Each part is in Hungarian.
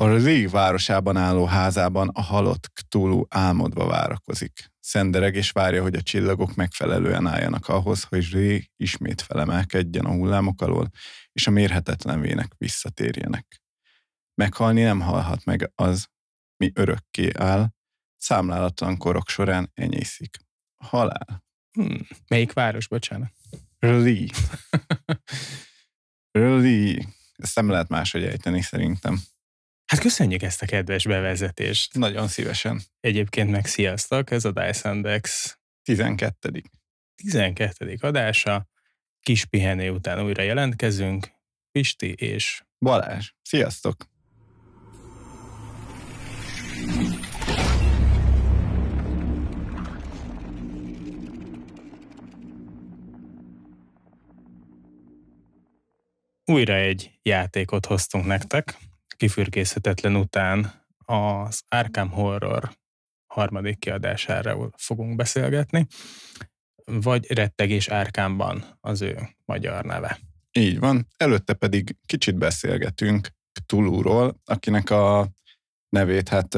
A Lee városában álló házában a halott Cthulhu álmodva várakozik. Szendereg és várja, hogy a csillagok megfelelően álljanak ahhoz, hogy Ré ismét felemelkedjen a hullámok alól, és a mérhetetlen vének visszatérjenek. Meghalni nem halhat meg az, mi örökké áll, számlálatlan korok során enyészik. Halál. Hmm. Melyik város, bocsánat? Lee. Lee. Ezt nem lehet máshogy ejteni szerintem. Hát köszönjük ezt a kedves bevezetést. Nagyon szívesen. Egyébként meg sziasztok, ez a Dice Index 12. 12. adása. Kis pihenő után újra jelentkezünk. Pisti és Balázs. Sziasztok! újra egy játékot hoztunk nektek. Kifürkészhetetlen után az Arkham Horror harmadik kiadására fogunk beszélgetni, vagy Rettegés Árkámban az ő magyar neve. Így van. Előtte pedig kicsit beszélgetünk Tulúról, akinek a nevét hát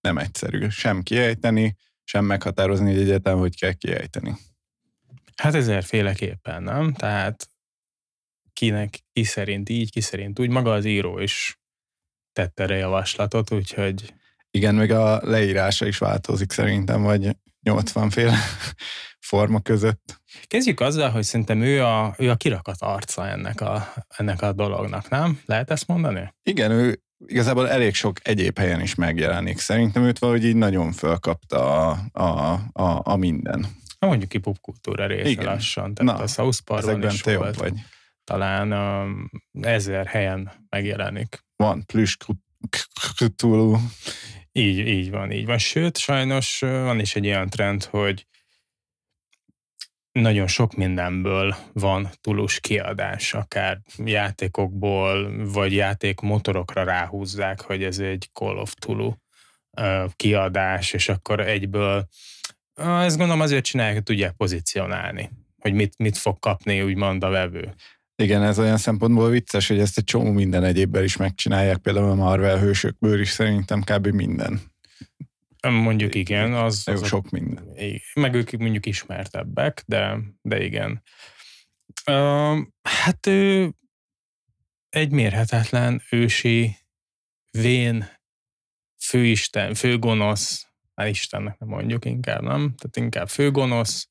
nem egyszerű sem kiejteni, sem meghatározni egy egyetem, hogy kell kiejteni. Hát ezerféleképpen, nem? Tehát kinek ki szerint így, ki szerint úgy. Maga az író is tette erre javaslatot, úgyhogy... Igen, meg a leírása is változik szerintem, vagy 80 féle forma között. Kezdjük azzal, hogy szerintem ő a, ő a kirakat arca ennek a, ennek a dolognak, nem? Lehet ezt mondani? Igen, ő igazából elég sok egyéb helyen is megjelenik. Szerintem őt valahogy így nagyon fölkapta a, a, a, a minden. Na mondjuk ki popkultúra része Igen. lassan. Tehát Na, a South Parkban is volt. vagy. Talán um, ezer helyen megjelenik. Van plüss Cthulhu. Így, így van, így van. Sőt, sajnos van is egy olyan trend, hogy nagyon sok mindenből van tulus kiadás, akár játékokból, vagy játékmotorokra ráhúzzák, hogy ez egy Call of Tulu kiadás, és akkor egyből ezt gondolom azért csinálják, hogy tudják pozícionálni, hogy mit, mit fog kapni úgymond a vevő. Igen, ez olyan szempontból vicces, hogy ezt egy csomó minden egyébben is megcsinálják, például a Marvel hősökből is szerintem kb. minden. Mondjuk igen, az, az sok minden. Meg ők mondjuk ismertebbek, de, de igen. Uh, hát ő egy mérhetetlen ősi vén főisten, főgonosz, hát Istennek nem mondjuk inkább, nem? Tehát inkább főgonosz,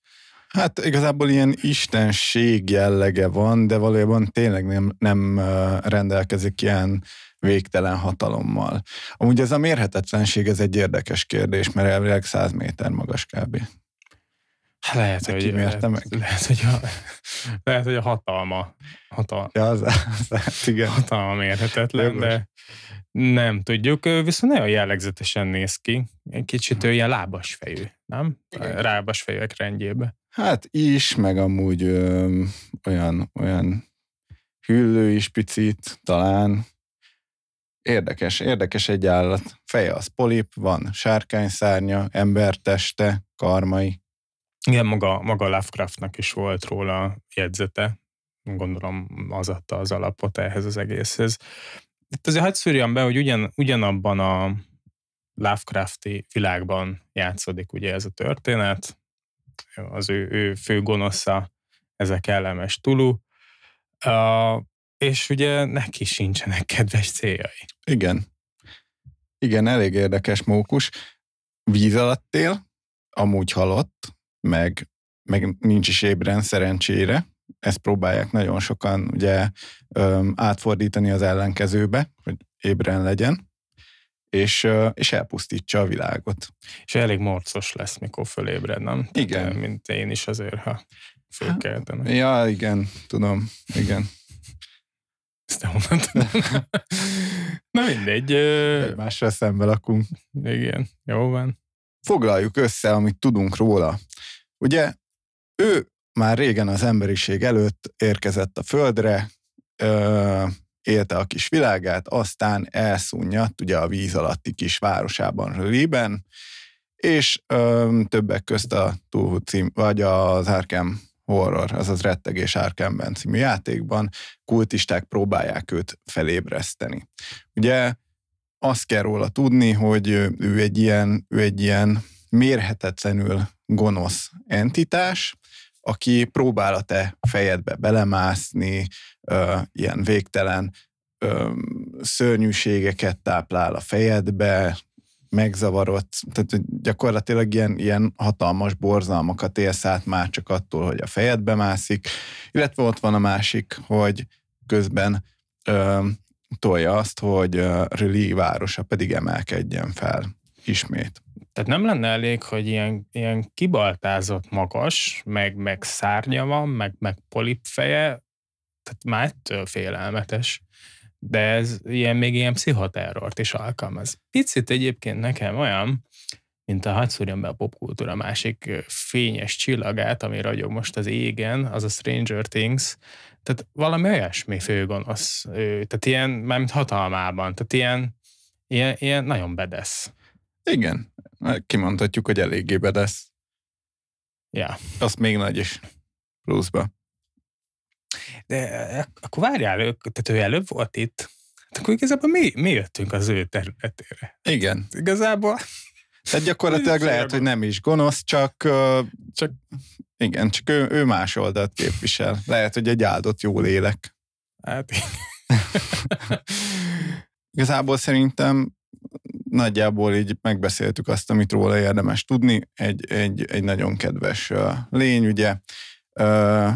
Hát igazából ilyen istenség jellege van, de valójában tényleg nem, nem rendelkezik ilyen végtelen hatalommal. Amúgy ez a mérhetetlenség, ez egy érdekes kérdés, mert elvileg 100 méter magas kb. Hát lehet, hogy, lehet, meg? lehet, hogy a, lehet, hogy a hatalma, hatalma, ja, az, az, igen. hatalma mérhetetlen, de nem tudjuk, viszont nagyon jellegzetesen néz ki. Egy kicsit ő ilyen lábas fejű, nem? Rábas fejűek rendjébe. Hát is, meg amúgy ö, olyan, olyan hüllő is picit, talán. Érdekes, érdekes egy állat. Feje az polip, van sárkányszárnya, emberteste, karmai. Igen, maga, maga Lovecraftnak is volt róla jegyzete. Gondolom az adta az alapot ehhez az egészhez. Itt azért hagyd szűrjam be, hogy ugyan, ugyanabban a Lovecrafti világban játszódik ugye ez a történet, az ő, ő fő gonosza, ez a Tulu, uh, és ugye neki sincsenek kedves céljai. Igen. Igen, elég érdekes mókus. Víz alatt él, amúgy halott, meg, meg nincs is ébren szerencsére. Ezt próbálják nagyon sokan ugye átfordítani az ellenkezőbe, hogy ébren legyen és, és elpusztítsa a világot. És elég morcos lesz, mikor fölébred, nem? Igen. Tehát, mint én is azért, ha fölkeltem. Ja, igen, tudom, igen. Ezt nem mondtam. Na mindegy. Egymással szembe lakunk. Igen, jó van. Foglaljuk össze, amit tudunk róla. Ugye ő már régen az emberiség előtt érkezett a földre, élte a kis világát, aztán elszúnyadt ugye a víz alatti kis városában, Röliben, és ö, többek közt a Túlhú cím, vagy az Arkham Horror, azaz Rettegés Arkhamben című játékban kultisták próbálják őt felébreszteni. Ugye azt kell róla tudni, hogy ő egy ilyen, ő egy ilyen mérhetetlenül gonosz entitás, aki próbál a te fejedbe belemászni, ö, ilyen végtelen ö, szörnyűségeket táplál a fejedbe, megzavarott, tehát gyakorlatilag ilyen, ilyen hatalmas borzalmakat élsz át már csak attól, hogy a fejedbe mászik, illetve ott van a másik, hogy közben ö, tolja azt, hogy Rili városa pedig emelkedjen fel ismét. Tehát nem lenne elég, hogy ilyen, ilyen kibaltázott magas, meg, meg szárnya van, meg, meg polipfeje, tehát már ettől félelmetes. De ez ilyen, még ilyen pszichoterrort is alkalmaz. Picit egyébként nekem olyan, mint a hadd be a popkultúra másik fényes csillagát, ami ragyog most az égen, az a Stranger Things, tehát valami olyasmi főgonosz, tehát ilyen, mármint hatalmában, tehát ilyen, ilyen, ilyen nagyon bedesz. Igen, kimondhatjuk, hogy eléggé bedesz. Ja. Azt még nagy is pluszba. De akkor várjál, tehát ő előbb volt itt, hát akkor igazából mi, mi jöttünk az ő területére? Igen. Igazából tehát gyakorlatilag lehet, hogy nem is gonosz, csak, csak igen, csak ő, ő más oldalt képvisel. Lehet, hogy egy áldott jó lélek. Hát Igazából szerintem nagyjából így megbeszéltük azt, amit róla érdemes tudni. Egy, egy, egy nagyon kedves lény, ugye,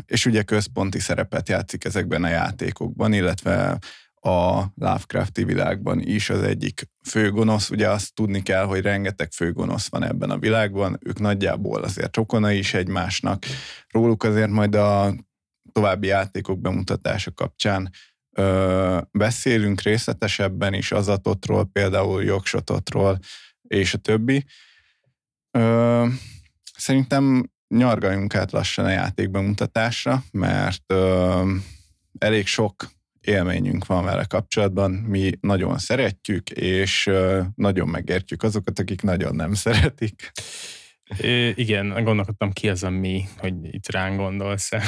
és ugye központi szerepet játszik ezekben a játékokban, illetve a Lovecrafti világban is az egyik főgonosz. Ugye azt tudni kell, hogy rengeteg főgonosz van ebben a világban, ők nagyjából azért rokonai is egymásnak. Róluk azért majd a további játékok bemutatása kapcsán ö, beszélünk részletesebben is azatotról, például jogsototról és a többi. Ö, szerintem nyargaljunk át lassan a játék bemutatásra, mert ö, elég sok élményünk van vele kapcsolatban, mi nagyon szeretjük, és nagyon megértjük azokat, akik nagyon nem szeretik. É, igen, gondolkodtam ki az a mi, hogy itt ránk gondolsz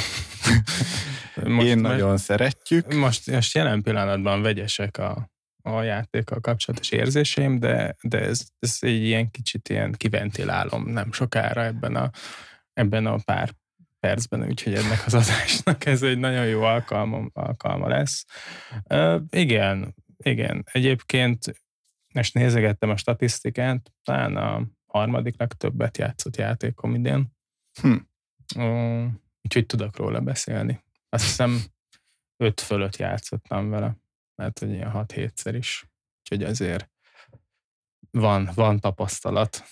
most, Én nagyon most, szeretjük. Most, most jelen pillanatban vegyesek a, a játékkal kapcsolatos érzéseim, de, de ez, ez egy ilyen kicsit ilyen kiventilálom nem sokára ebben a, ebben a pár percben, úgyhogy ennek az adásnak ez egy nagyon jó alkalma, alkalma lesz. Uh, igen, igen. Egyébként most nézegettem a statisztikát, talán a harmadik legtöbbet játszott játékom idén. Hm. Uh, úgyhogy tudok róla beszélni. Azt hiszem öt fölött játszottam vele, mert hogy ilyen hat hétszer is. Úgyhogy azért van, van tapasztalat.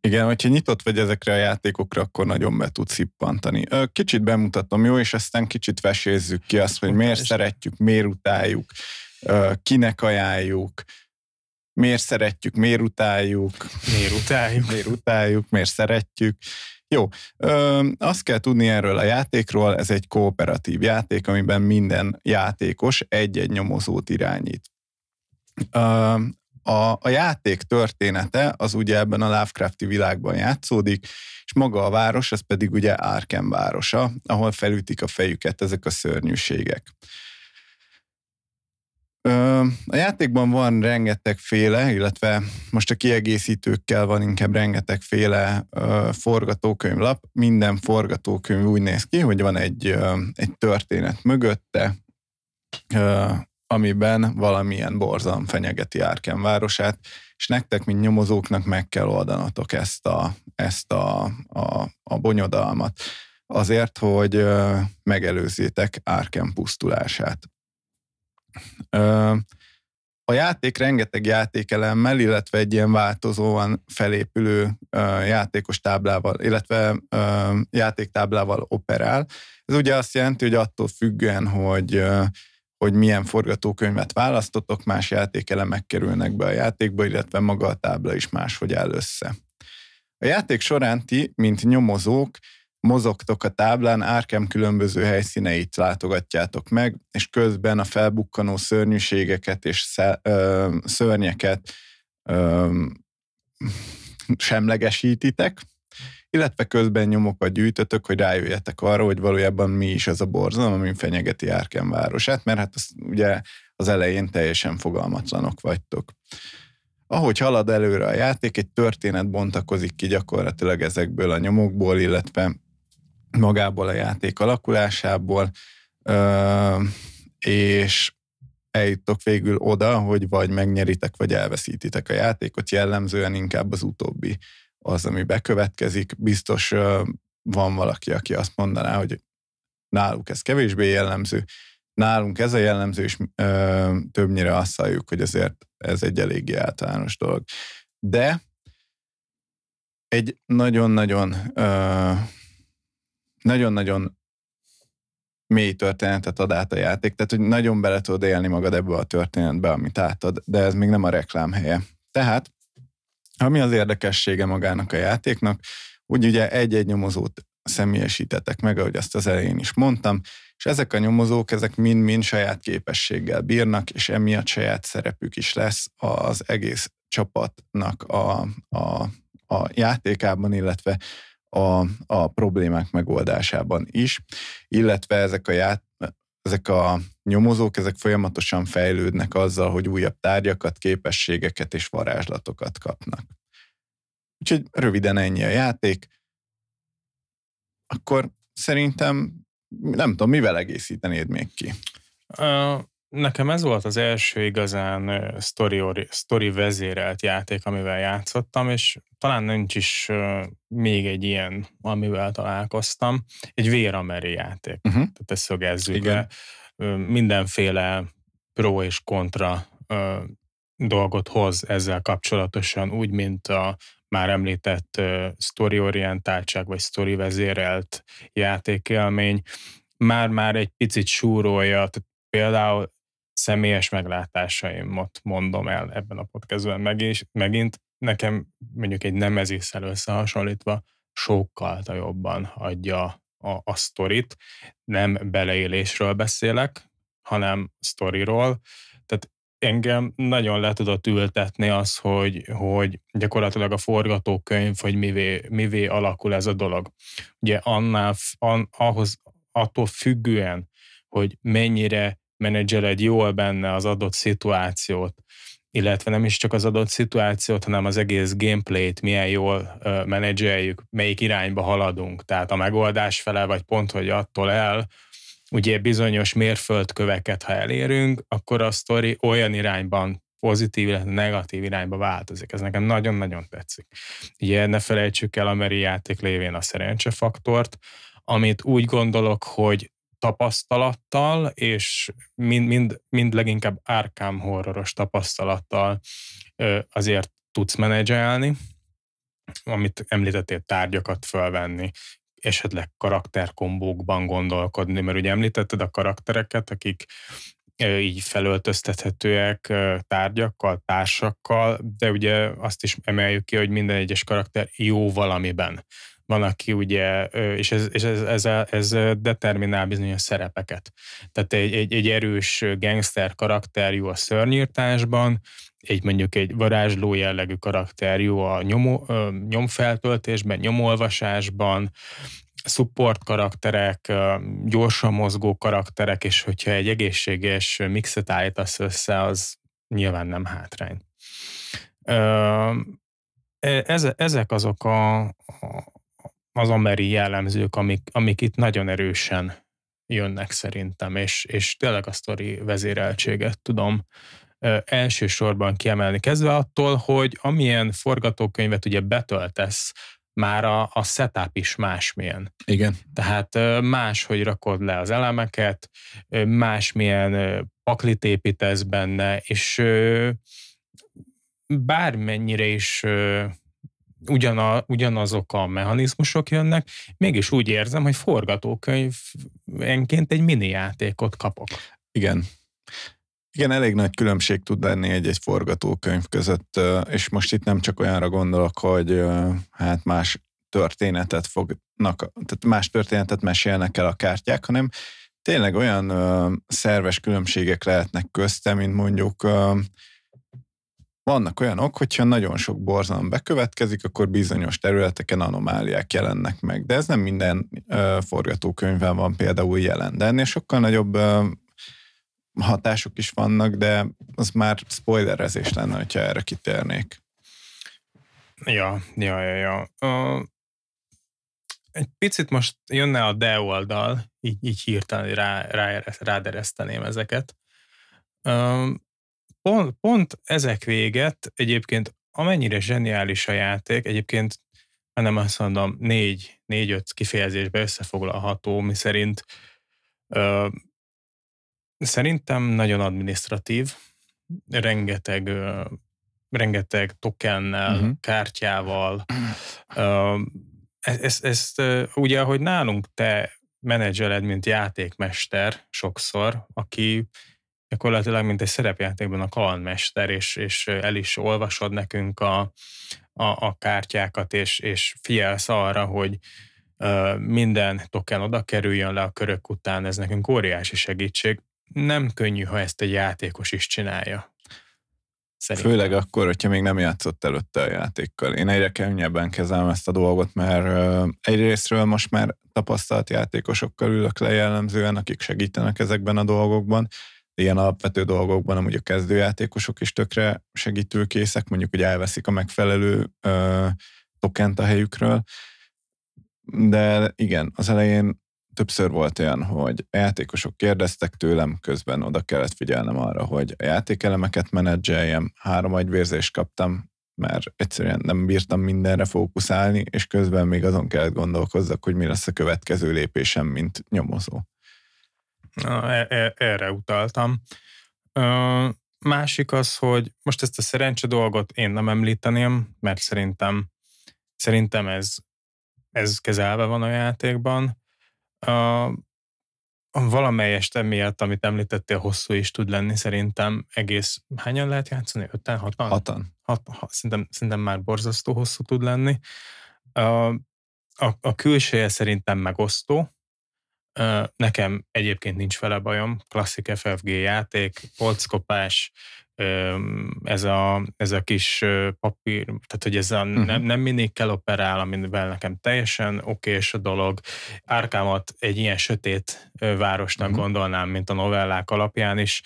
Igen, hogyha nyitott vagy ezekre a játékokra, akkor nagyon be tudsz szippantani. Kicsit bemutatom, jó, és aztán kicsit vesézzük ki azt, hogy miért szeretjük, miért utáljuk, kinek ajánljuk, miért szeretjük, miért utáljuk. Miért utáljuk. miért utáljuk, miért szeretjük. Jó, ö, azt kell tudni erről a játékról, ez egy kooperatív játék, amiben minden játékos egy-egy nyomozót irányít. Ö, a, a játék története az ugye ebben a Lovecrafti világban játszódik, és maga a város, az pedig ugye Arkham városa, ahol felütik a fejüket ezek a szörnyűségek. A játékban van rengetegféle, illetve most a kiegészítőkkel van inkább rengetegféle forgatókönyvlap. Minden forgatókönyv úgy néz ki, hogy van egy, egy történet mögötte, amiben valamilyen borzalom fenyegeti Árken városát, és nektek, mint nyomozóknak meg kell oldanatok ezt a, ezt a, a, a bonyodalmat azért, hogy megelőzzétek Árken pusztulását. A játék rengeteg játékelemmel, illetve egy ilyen változóan felépülő játékos táblával, illetve játéktáblával operál. Ez ugye azt jelenti, hogy attól függően, hogy hogy milyen forgatókönyvet választotok, más játékelemek kerülnek be a játékba, illetve maga a tábla is máshogy áll össze. A játék során ti, mint nyomozók, mozogtok a táblán, árkem különböző helyszíneit látogatjátok meg, és közben a felbukkanó szörnyűségeket és sze, ö, szörnyeket semlegesítitek, illetve közben nyomokat gyűjtötök, hogy rájöjjetek arra, hogy valójában mi is az a borzalom, ami fenyegeti Árkem városát, mert hát az, ugye az elején teljesen fogalmatlanok vagytok. Ahogy halad előre a játék, egy történet bontakozik ki gyakorlatilag ezekből a nyomokból, illetve magából a játék alakulásából, és eljuttok végül oda, hogy vagy megnyeritek, vagy elveszítitek a játékot, jellemzően inkább az utóbbi az, ami bekövetkezik. Biztos van valaki, aki azt mondaná, hogy náluk ez kevésbé jellemző, nálunk ez a jellemző, és többnyire azt halljuk, hogy azért ez egy eléggé általános dolog. De egy nagyon-nagyon nagyon-nagyon mély történetet ad át a játék, tehát hogy nagyon bele tudod élni magad ebbe a történetbe, amit átad, de ez még nem a reklám helye. Tehát, ami az érdekessége magának a játéknak, úgy ugye egy-egy nyomozót személyesítetek meg, ahogy azt az elején is mondtam, és ezek a nyomozók, ezek mind-mind saját képességgel bírnak, és emiatt saját szerepük is lesz az egész csapatnak a, a, a játékában, illetve a, a problémák megoldásában is, illetve ezek a, ját, ezek a nyomozók, ezek folyamatosan fejlődnek azzal, hogy újabb tárgyakat, képességeket és varázslatokat kapnak. Úgyhogy röviden ennyi a játék. Akkor szerintem nem tudom, mivel egészítenéd még ki? Nekem ez volt az első igazán story, story vezérelt játék, amivel játszottam, és talán nincs is még egy ilyen, amivel találkoztam. Egy vérameri játék. Uh-huh. Tehát ezt szögezzük le. Mindenféle pro és kontra dolgot hoz ezzel kapcsolatosan, úgy, mint a már említett uh, sztoriorientáltság vagy sztori vezérelt játékélmény már-már egy picit súrolja, tehát például személyes meglátásaimot mondom el ebben a podcastben megint, megint nekem mondjuk egy nemezisszel összehasonlítva sokkal jobban adja a, a sztorit. Nem beleélésről beszélek, hanem sztoriról. Tehát engem nagyon le tudott ültetni az, hogy, hogy gyakorlatilag a forgatókönyv, hogy mivé, mivé alakul ez a dolog. Ugye annál, an, ahhoz, attól függően, hogy mennyire menedzseled jól benne az adott szituációt, illetve nem is csak az adott szituációt, hanem az egész gameplayt milyen jól menedzseljük, melyik irányba haladunk. Tehát a megoldás fele, vagy pont, hogy attól el, ugye bizonyos mérföldköveket, ha elérünk, akkor a sztori olyan irányban pozitív, illetve negatív irányba változik. Ez nekem nagyon-nagyon tetszik. Ugye ne felejtsük el a meri játék lévén a szerencsefaktort, amit úgy gondolok, hogy tapasztalattal, és mind, mind, mind leginkább árkám horroros tapasztalattal azért tudsz menedzselni, amit említettél, tárgyakat fölvenni, esetleg karakterkombókban gondolkodni, mert ugye említetted a karaktereket, akik így felöltöztethetőek tárgyakkal, társakkal, de ugye azt is emeljük ki, hogy minden egyes karakter jó valamiben. Van, aki ugye, és ez, és ez, ez, ez determinál bizonyos szerepeket. Tehát egy, egy, egy erős gangster karakter jó a szörnyírtásban, egy mondjuk egy varázsló jellegű karakter jó a nyomó, nyomfeltöltésben, nyomolvasásban, support karakterek, gyorsan mozgó karakterek, és hogyha egy egészséges mixet állítasz össze, az nyilván nem hátrány. E, ezek azok a, az ameri jellemzők, amik, amik itt nagyon erősen jönnek szerintem, és, és tényleg a sztori vezéreltséget tudom elsősorban kiemelni, kezdve attól, hogy amilyen forgatókönyvet ugye betöltesz, már a, a setup is másmilyen. Igen. Tehát más, hogy rakod le az elemeket, másmilyen paklit építesz benne, és bármennyire is ugyana, ugyanazok a mechanizmusok jönnek, mégis úgy érzem, hogy forgatókönyvenként egy mini játékot kapok. Igen. Igen, elég nagy különbség tud lenni egy-egy forgatókönyv között, és most itt nem csak olyanra gondolok, hogy hát más történetet fognak, tehát más történetet mesélnek el a kártyák, hanem tényleg olyan szerves különbségek lehetnek közte, mint mondjuk vannak olyanok, hogyha nagyon sok borzalom bekövetkezik, akkor bizonyos területeken anomáliák jelennek meg. De ez nem minden uh, forgatókönyvben van például jelen. De ennél sokkal nagyobb uh, hatások is vannak, de az már spoilerezés lenne, hogyha erre kitérnék. Ja, ja, ja, ja. Uh, egy picit most jönne a de oldal, így, így hirtelen rá, rá, rádereszteném ezeket. Uh, pont, pont ezek véget egyébként amennyire zseniális a játék, egyébként nem azt mondom, négy, négy-öt kifejezésbe összefoglalható, mi szerint uh, szerintem nagyon administratív, rengeteg uh, rengeteg tokennel, uh-huh. kártyával. Uh, ezt, ezt ugye, ahogy nálunk te menedzseled, mint játékmester sokszor, aki gyakorlatilag, mint egy szerepjátékban a kalandmester, és, és el is olvasod nekünk a, a, a kártyákat, és, és figyelsz arra, hogy minden token oda kerüljön le a körök után, ez nekünk óriási segítség. Nem könnyű, ha ezt egy játékos is csinálja. Szerintem. Főleg akkor, hogyha még nem játszott előtte a játékkal. Én egyre könnyebben kezelem ezt a dolgot, mert egyrésztről most már tapasztalt játékosokkal ülök le jellemzően, akik segítenek ezekben a dolgokban. Ilyen alapvető dolgokban amúgy a kezdőjátékosok is tökre segítőkészek, mondjuk, hogy elveszik a megfelelő ö, tokent a helyükről. De igen, az elején többször volt olyan, hogy a játékosok kérdeztek tőlem, közben oda kellett figyelnem arra, hogy a játékelemeket menedzseljem, három agyvérzést kaptam, mert egyszerűen nem bírtam mindenre fókuszálni, és közben még azon kellett gondolkozzak, hogy mi lesz a következő lépésem, mint nyomozó. E, e, erre utaltam. Másik az, hogy most ezt a szerencse dolgot én nem említeném, mert szerintem szerintem ez, ez kezelve van a játékban. Valamelyest emiatt, amit említettél, hosszú is tud lenni, szerintem egész, hányan lehet játszani? Öten, hatan? Hatan. Hat, ha, szerintem, szerintem már borzasztó hosszú tud lenni. A, a, a külseje szerintem megosztó, Nekem egyébként nincs vele bajom, klasszik FFG játék, polckopás, ez a, ez a kis papír, tehát hogy ez a uh-huh. nem, nem mindig kell operál, amivel nekem teljesen okés a dolog. Árkámat egy ilyen sötét városnak uh-huh. gondolnám, mint a novellák alapján is.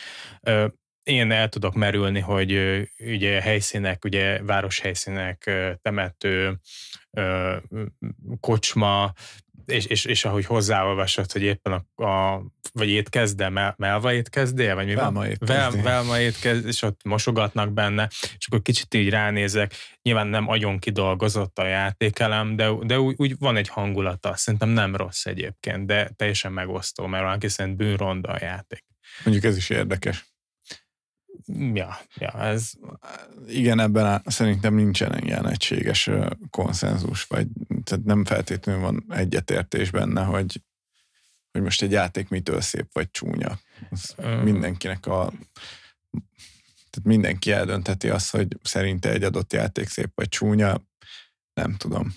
Én el tudok merülni, hogy ugye helyszínek, ugye városhelyszínek, temető, kocsma, és, és, és ahogy hozzáolvasod, hogy éppen a, a vagy étkezde, mel, melva étkezdél, vagy mi Velma van? Vel, velma étkezd, és ott mosogatnak benne, és akkor kicsit így ránézek, nyilván nem agyon kidolgozott a játékelem, de, de úgy, úgy van egy hangulata, szerintem nem rossz egyébként, de teljesen megosztó, mert valaki szerint bűnronda a játék. Mondjuk ez is érdekes. Ja, ja, ez... Igen, ebben a, szerintem nincsen ilyen egységes konszenzus, vagy tehát nem feltétlenül van egyetértés benne, hogy, hogy most egy játék mitől szép vagy csúnya. Az um. mindenkinek a tehát mindenki eldöntheti azt, hogy szerinte egy adott játék szép vagy csúnya, nem tudom.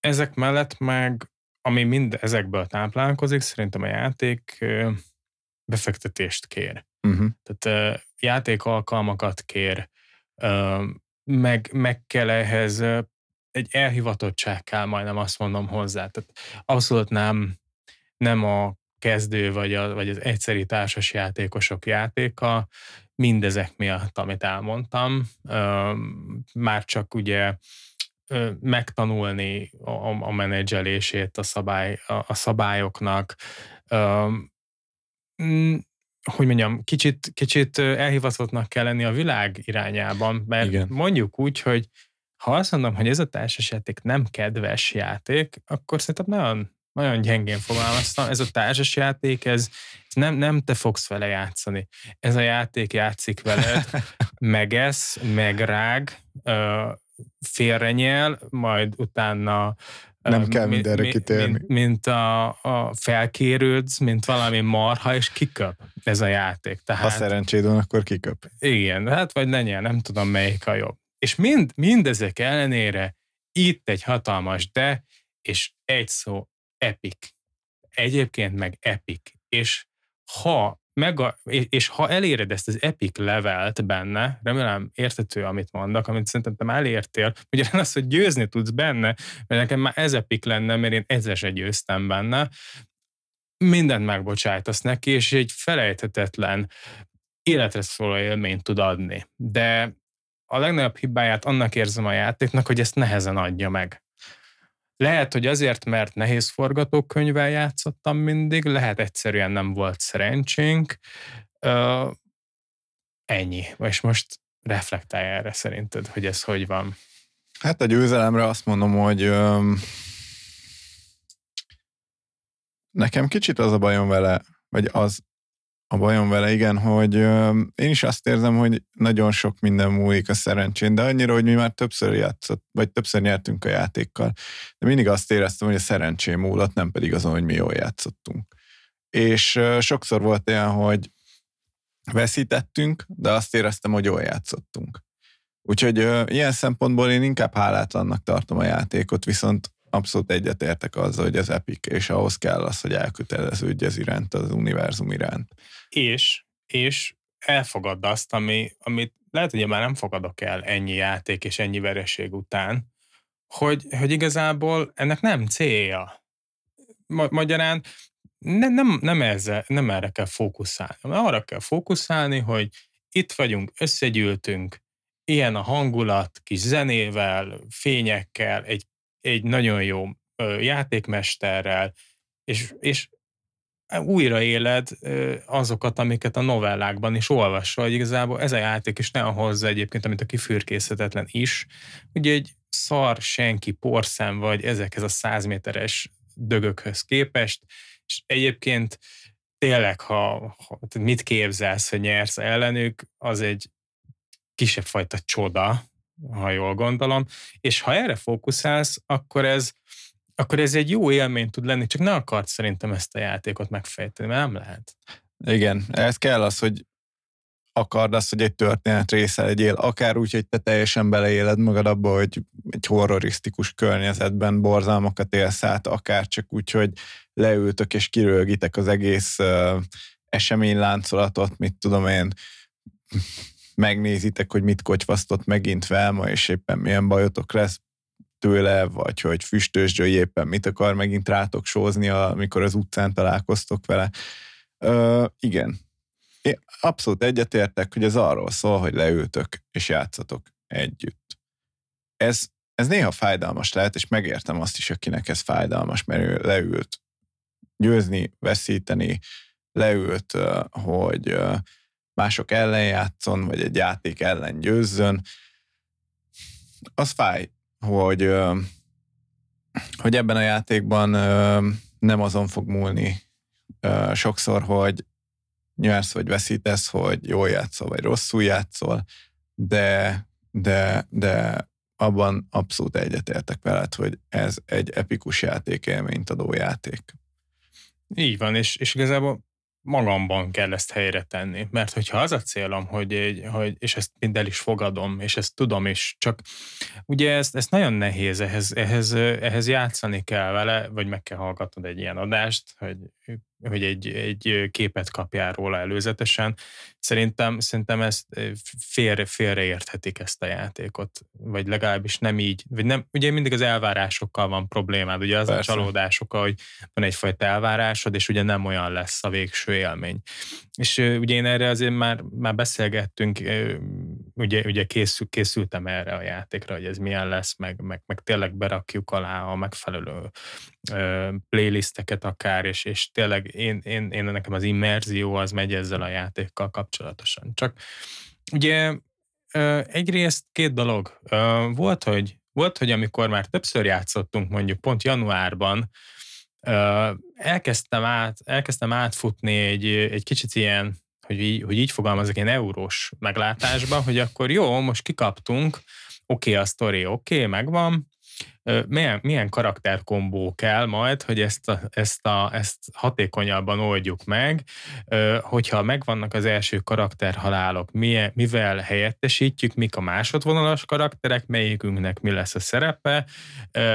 Ezek mellett meg, ami mind ezekből táplálkozik, szerintem a játék befektetést kér. Uh-huh. Tehát játékalkalmakat kér, meg, meg kell ehhez egy elhivatottság kell, majdnem azt mondom hozzá. Tehát abszolút nem, nem a kezdő vagy, a, vagy az egyszeri társas játékosok játéka, mindezek miatt, amit elmondtam, már csak ugye megtanulni a, a menedzselését a, szabály, a, a szabályoknak, hogy mondjam, kicsit, kicsit elhivatottnak kell lenni a világ irányában, mert Igen. mondjuk úgy, hogy ha azt mondom, hogy ez a társasjáték nem kedves játék, akkor szerintem nagyon, nagyon gyengén fogalmaztam. Ez a társasjáték, ez, ez nem, nem te fogsz vele játszani. Ez a játék játszik veled, megesz, megrág, félrenyel, majd utána nem kell mindenre mi, kitérni. Mint, mint a, a felkérődsz, mint valami marha, és kiköp ez a játék. Tehát, ha szerencséd van, akkor kiköp. Igen, hát vagy ne nem tudom melyik a jobb. És mind, mindezek ellenére itt egy hatalmas de, és egy szó, epic. Egyébként meg epic. És ha meg a, és ha eléred ezt az epic levelt benne, remélem értető, amit mondok, amit szerintem te elértél, ugye az, hogy győzni tudsz benne, mert nekem már ez epic lenne, mert én ezzel se győztem benne, mindent megbocsájtasz neki, és egy felejthetetlen életre szóló élményt tud adni. De a legnagyobb hibáját annak érzem a játéknak, hogy ezt nehezen adja meg. Lehet, hogy azért, mert nehéz forgatókönyvvel játszottam mindig, lehet egyszerűen nem volt szerencsénk. Ö, ennyi. És most reflektálj erre szerinted, hogy ez hogy van. Hát a győzelemre azt mondom, hogy ö, nekem kicsit az a bajom vele, vagy az a bajom vele, igen, hogy én is azt érzem, hogy nagyon sok minden múlik a szerencsén, de annyira, hogy mi már többször játszott, vagy többször nyertünk a játékkal. De mindig azt éreztem, hogy a szerencsém múlott, nem pedig azon, hogy mi jól játszottunk. És sokszor volt olyan, hogy veszítettünk, de azt éreztem, hogy jól játszottunk. Úgyhogy ilyen szempontból én inkább hálátlannak tartom a játékot, viszont abszolút egyetértek azzal, hogy ez epik, és ahhoz kell az, hogy elköteleződj ez iránt, az univerzum iránt. És, és elfogad azt, ami, amit lehet, hogy már nem fogadok el ennyi játék és ennyi vereség után, hogy, hogy igazából ennek nem célja. Ma, magyarán ne, nem, nem, ezzel, nem erre kell fókuszálni, arra kell fókuszálni, hogy itt vagyunk, összegyűltünk, ilyen a hangulat, kis zenével, fényekkel, egy egy nagyon jó játékmesterrel, és, és újra éled azokat, amiket a novellákban is olvasol, hogy igazából ez a játék is nem hozza egyébként, amit a kifürkészhetetlen is, ugye egy szar, senki, porszem vagy ezekhez a százméteres dögökhöz képest, és egyébként tényleg, ha, ha mit képzelsz, hogy nyersz ellenük, az egy kisebb fajta csoda, ha jól gondolom, és ha erre fókuszálsz, akkor ez, akkor ez egy jó élmény tud lenni, csak ne akart szerintem ezt a játékot megfejteni, mert nem lehet. Igen, ez kell az, hogy akard azt, hogy egy történet része legyél, akár úgy, hogy te teljesen beleéled magad abba, hogy egy horrorisztikus környezetben borzalmakat élsz át, akár csak úgy, hogy leültök és kirölgitek az egész uh, eseményláncolatot, mit tudom én, megnézitek, hogy mit kocsvasztott megint Velma, és éppen milyen bajotok lesz tőle, vagy hogy füstösdőj éppen mit akar megint rátok sózni, amikor az utcán találkoztok vele. Ö, igen. Én abszolút egyetértek, hogy ez arról szól, hogy leültök és játszatok együtt. Ez, ez néha fájdalmas lehet, és megértem azt is, akinek ez fájdalmas, mert ő leült győzni, veszíteni, leült, hogy mások ellen játszon, vagy egy játék ellen győzzön, az fáj, hogy, hogy ebben a játékban nem azon fog múlni sokszor, hogy nyersz vagy veszítesz, hogy jól játszol vagy rosszul játszol, de, de, de abban abszolút egyetértek veled, hogy ez egy epikus játékélményt adó játék. Így van, és, és igazából magamban kell ezt helyre tenni. Mert hogyha az a célom, hogy, hogy és ezt mind el is fogadom, és ezt tudom, és csak ugye ezt, ezt nagyon nehéz, ehhez, ehhez, ehhez játszani kell vele, vagy meg kell hallgatnod egy ilyen adást, hogy hogy egy, egy képet kapjál róla előzetesen. Szerintem, szerintem ezt félre, félreérthetik ezt a játékot, vagy legalábbis nem így, vagy nem, ugye mindig az elvárásokkal van problémád, ugye az Persze. a csalódásokkal, hogy van egyfajta elvárásod, és ugye nem olyan lesz a végső élmény. És ugye én erre azért már, már beszélgettünk, ugye, ugye készül, készültem erre a játékra, hogy ez milyen lesz, meg, meg, meg tényleg berakjuk alá a megfelelő playlisteket akár, és, és tényleg én, én, én nekem az immerzió az megy ezzel a játékkal kapcsolatosan. Csak ugye egyrészt két dolog. Volt, hogy, volt, hogy amikor már többször játszottunk, mondjuk pont januárban, elkezdtem, át, elkezdtem átfutni egy, egy kicsit ilyen, hogy így, hogy így fogalmazok, ilyen eurós meglátásba, hogy akkor jó, most kikaptunk, oké, okay, a sztori oké, okay, megvan, milyen, milyen karakterkombó kell majd, hogy ezt, a, ezt, a, ezt hatékonyabban oldjuk meg, hogyha megvannak az első karakterhalálok, milyen, mivel helyettesítjük, mik a másodvonalas karakterek, melyikünknek mi lesz a szerepe,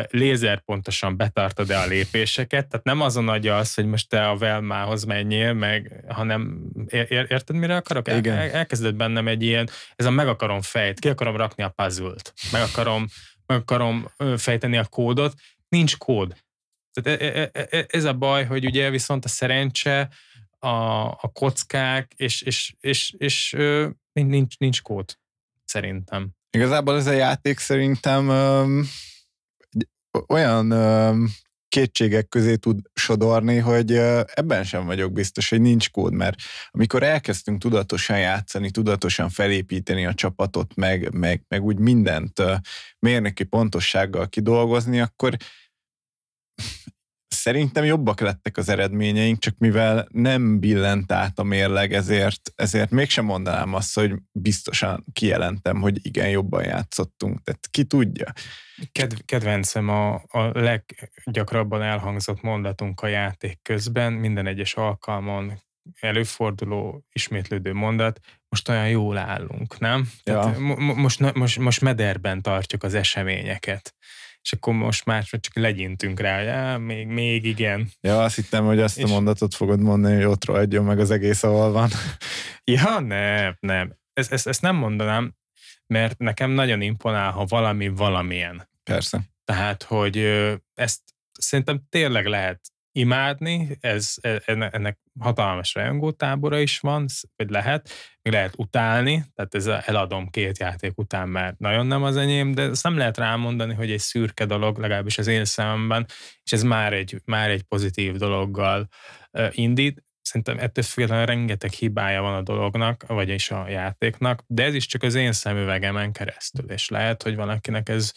lézer pontosan betartod-e a lépéseket, tehát nem azon adja az, hogy most te a Velmához menjél, meg, hanem érted, mire akarok? Igen. El, elkezdett bennem egy ilyen, ez a meg akarom fejt, ki akarom rakni a puzzle-t, meg akarom akarom fejteni a kódot, nincs kód. Tehát e, e, e, ez a baj, hogy ugye viszont a szerencse, a, a kockák, és, és, és, és, nincs, nincs kód, szerintem. Igazából ez a játék szerintem öm, olyan öm, kétségek közé tud sodorni, hogy ebben sem vagyok biztos, hogy nincs kód, mert amikor elkezdtünk tudatosan játszani, tudatosan felépíteni a csapatot, meg, meg, meg úgy mindent mérnöki pontossággal kidolgozni, akkor szerintem jobbak lettek az eredményeink, csak mivel nem billent át a mérleg, ezért, ezért mégsem mondanám azt, hogy biztosan kijelentem, hogy igen, jobban játszottunk. Tehát ki tudja. Kedv, kedvencem a, a leggyakrabban elhangzott mondatunk a játék közben, minden egyes alkalmon előforduló, ismétlődő mondat, most olyan jól állunk, nem? Ja. Tehát mo- most, most, most mederben tartjuk az eseményeket és akkor most már csak legyintünk rá, hogy á, még, még igen. Ja, azt hittem, hogy azt és... a mondatot fogod mondani, hogy ott rohadjon meg az egész, ahol van. ja, nem, nem. Ezt, ezt, ezt nem mondanám, mert nekem nagyon imponál, ha valami valamilyen. Persze. Tehát, hogy ezt szerintem tényleg lehet imádni, ez, e, ennek hatalmas rajongótábora is van, vagy lehet, még lehet utálni, tehát ez eladom két játék után, mert nagyon nem az enyém, de ezt nem lehet rámondani, hogy egy szürke dolog, legalábbis az én szememben, és ez már egy, már egy pozitív dologgal indít. Szerintem ettől függetlenül rengeteg hibája van a dolognak, vagyis a játéknak, de ez is csak az én szemüvegemen keresztül, és lehet, hogy valakinek ez,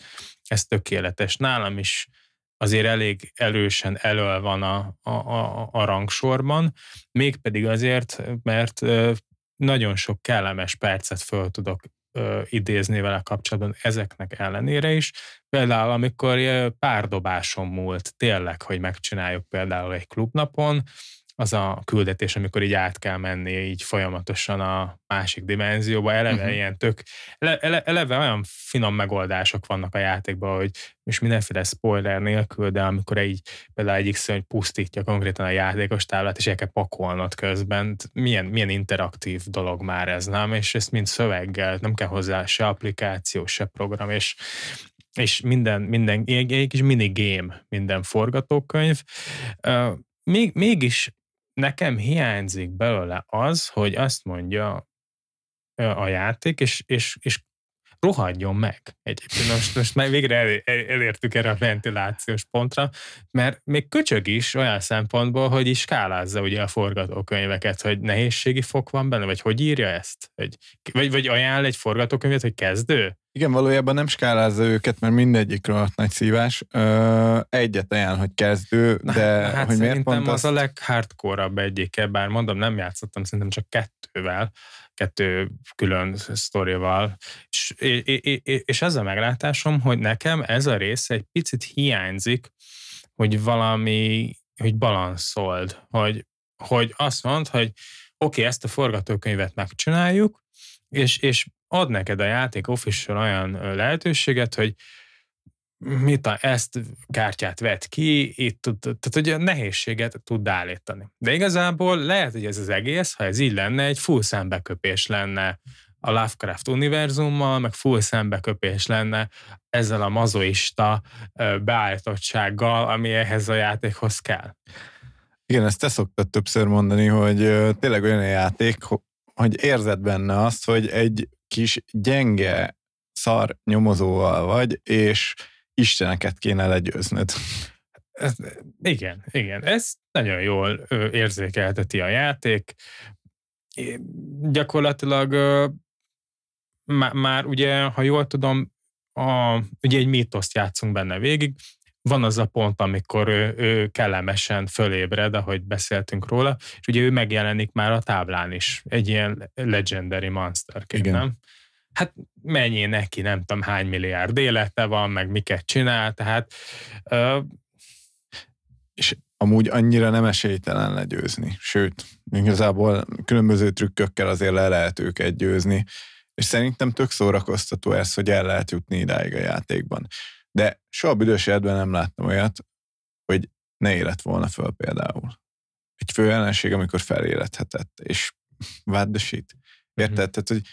ez tökéletes. Nálam is azért elég erősen elől van a, a, a, a rangsorban, mégpedig azért, mert nagyon sok kellemes percet föl tudok idézni vele kapcsolatban ezeknek ellenére is. Például, amikor párdobásom múlt, tényleg, hogy megcsináljuk például egy klubnapon, az a küldetés, amikor így át kell menni így folyamatosan a másik dimenzióba, eleve uh-huh. ilyen tök, ele, eleve olyan finom megoldások vannak a játékban, hogy és mindenféle spoiler nélkül, de amikor egy, például egyik szörny pusztítja konkrétan a játékos táblát, és el kell pakolnod közben, milyen, milyen interaktív dolog már ez, nem? És ezt mind szöveggel, nem kell hozzá se applikáció, se program, és és minden, minden egy, egy kis minigame, minden forgatókönyv. Uh, még, mégis nekem hiányzik belőle az, hogy azt mondja a játék, és, és, és rohadjon meg. Egyébként most, most már végre el, el, elértük erre a ventilációs pontra, mert még köcsög is olyan szempontból, hogy is skálázza ugye a forgatókönyveket, hogy nehézségi fok van benne, vagy hogy írja ezt? Hogy, vagy, vagy ajánl egy forgatókönyvet, hogy kezdő? Igen, valójában nem skálázza őket, mert mindegyikről ott nagy szívás. Ö, egyet ajánl, hogy kezdő, de Na, hát hogy miért pont az azt... a leghardcore-abb egyike, bár mondom, nem játszottam szerintem csak kettővel, kettő külön sztorival, és, és ez a meglátásom, hogy nekem ez a rész egy picit hiányzik, hogy valami, hogy balanszold, hogy, hogy azt mond, hogy oké, okay, ezt a forgatókönyvet megcsináljuk, és, és ad neked a játék official olyan lehetőséget, hogy mit a, ezt kártyát vett ki, itt tehát hogy a nehézséget tud állítani. De igazából lehet, hogy ez az egész, ha ez így lenne, egy full szembeköpés lenne a Lovecraft univerzummal, meg full szembeköpés lenne ezzel a mazoista beállítottsággal, ami ehhez a játékhoz kell. Igen, ezt te szoktad többször mondani, hogy tényleg olyan a játék, hogy érzed benne azt, hogy egy kis gyenge szar nyomozóval vagy, és isteneket kéne legyőznöd. Ez, igen, igen. Ez nagyon jól érzékelteti a játék. Gyakorlatilag már, már ugye, ha jól tudom, a, ugye egy mítoszt játszunk benne végig, van az a pont, amikor ő, ő kellemesen fölébred, ahogy beszéltünk róla, és ugye ő megjelenik már a táblán is, egy ilyen legendary monsterként, nem? hát mennyi neki, nem tudom hány milliárd élete van, meg miket csinál, tehát ö, és amúgy annyira nem esélytelen legyőzni. Sőt, igazából különböző trükkökkel azért le lehet őket győzni, és szerintem tök szórakoztató ez, hogy el lehet jutni idáig a játékban. De soha büdös életben nem láttam olyat, hogy ne élet volna föl például. Egy fő ellenség, amikor felélethetett, és what the shit. Érted? Mm-hmm. Tehát, hogy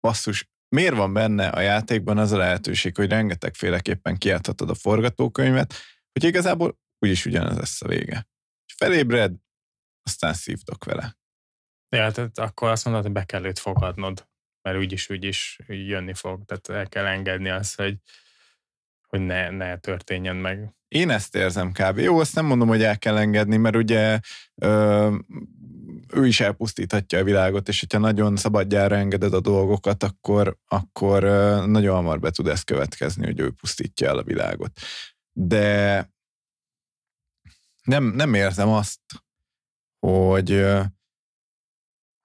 basszus, miért van benne a játékban az a lehetőség, hogy rengetegféleképpen kiadhatod a forgatókönyvet, hogy igazából úgyis ugyanez lesz a vége. Felébred, aztán szívtok vele. Ja, tehát akkor azt mondod, hogy be kell őt fogadnod, mert úgyis, úgyis jönni fog. Tehát el kell engedni azt, hogy, hogy ne, ne történjen meg. Én ezt érzem kb. Jó, azt nem mondom, hogy el kell engedni, mert ugye ö, ő is elpusztíthatja a világot, és hogyha nagyon szabadjára engeded a dolgokat, akkor, akkor nagyon hamar be tud ez következni, hogy ő pusztítja el a világot. De nem, nem érzem azt, hogy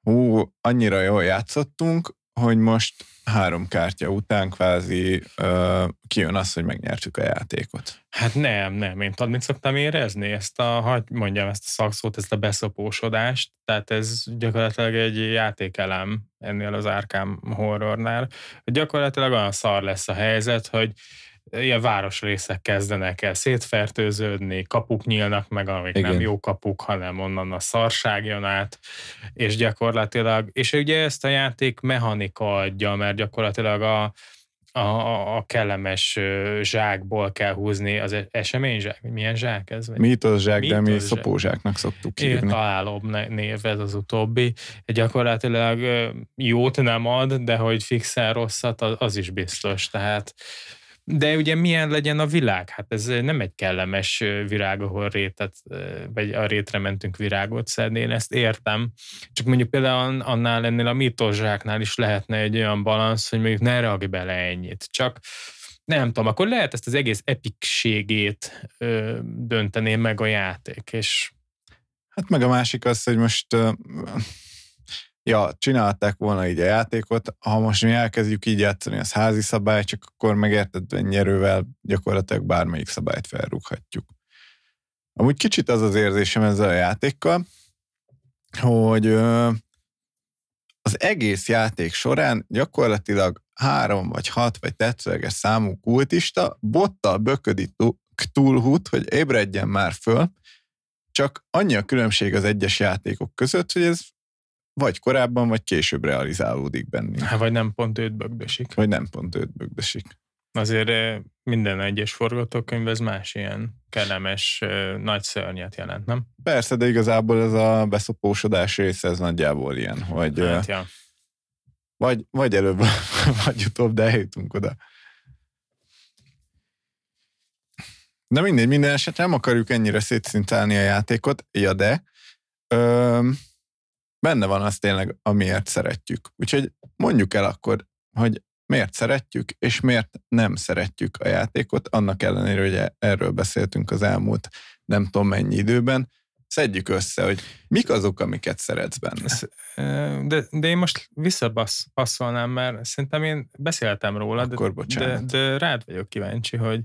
hú, annyira jól játszottunk, hogy most három kártya után kvázi uh, kijön az, hogy megnyertük a játékot. Hát nem, nem. Én tudod, mit szoktam érezni? Ezt a, hogy mondjam ezt a szakszót, ezt a beszopósodást. Tehát ez gyakorlatilag egy játékelem ennél az árkám horrornál. Gyakorlatilag olyan szar lesz a helyzet, hogy ilyen városrészek kezdenek el szétfertőződni, kapuk nyílnak meg, amik Igen. nem jó kapuk, hanem onnan a szarság jön át, és gyakorlatilag, és ugye ezt a játék mechanika adja, mert gyakorlatilag a, a, a kellemes zsákból kell húzni az e-, eseményzsák. Milyen zsák ez? Mítoszsák, de mi szopózsáknak szoktuk hívni. Találóbb név ez az utóbbi. Gyakorlatilag jót nem ad, de hogy fixen rosszat, az, az is biztos. Tehát de ugye milyen legyen a világ? Hát ez nem egy kellemes virág, ahol rétet, vagy a rétre mentünk virágot szedni, én ezt értem. Csak mondjuk például annál ennél a mitozsáknál is lehetne egy olyan balansz, hogy mondjuk ne ragj bele ennyit. Csak nem tudom, akkor lehet ezt az egész epikségét ö, döntené meg a játék, és Hát meg a másik az, hogy most ja, csinálták volna így a játékot, ha most mi elkezdjük így játszani, az házi szabály, csak akkor megérted, nyerővel gyakorlatilag bármelyik szabályt felrúghatjuk. Amúgy kicsit az az érzésem ezzel a játékkal, hogy az egész játék során gyakorlatilag három vagy hat vagy tetszőleges számú kultista bottal böködi túlhút, hogy ébredjen már föl, csak annyi a különbség az egyes játékok között, hogy ez vagy korábban, vagy később realizálódik bennünk. Hát, vagy nem pont őt bögdösik. Vagy nem pont őt bögdösik. Azért eh, minden egyes forgatókönyv ez más ilyen kellemes eh, nagy szörnyet jelent, nem? Persze, de igazából ez a beszopósodás része, ez nagyjából ilyen, hogy hát, ja. vagy, vagy előbb, vagy utóbb, de eljutunk oda. Na mindegy, minden esetre nem akarjuk ennyire szétszintálni a játékot, ja de, ö, benne van az tényleg, amiért szeretjük. Úgyhogy mondjuk el akkor, hogy miért szeretjük, és miért nem szeretjük a játékot, annak ellenére, hogy erről beszéltünk az elmúlt nem tudom mennyi időben, szedjük össze, hogy mik azok, amiket szeretsz benne. De, de én most visszapasszolnám, mert szerintem én beszéltem róla, akkor de, de, de rád vagyok kíváncsi, hogy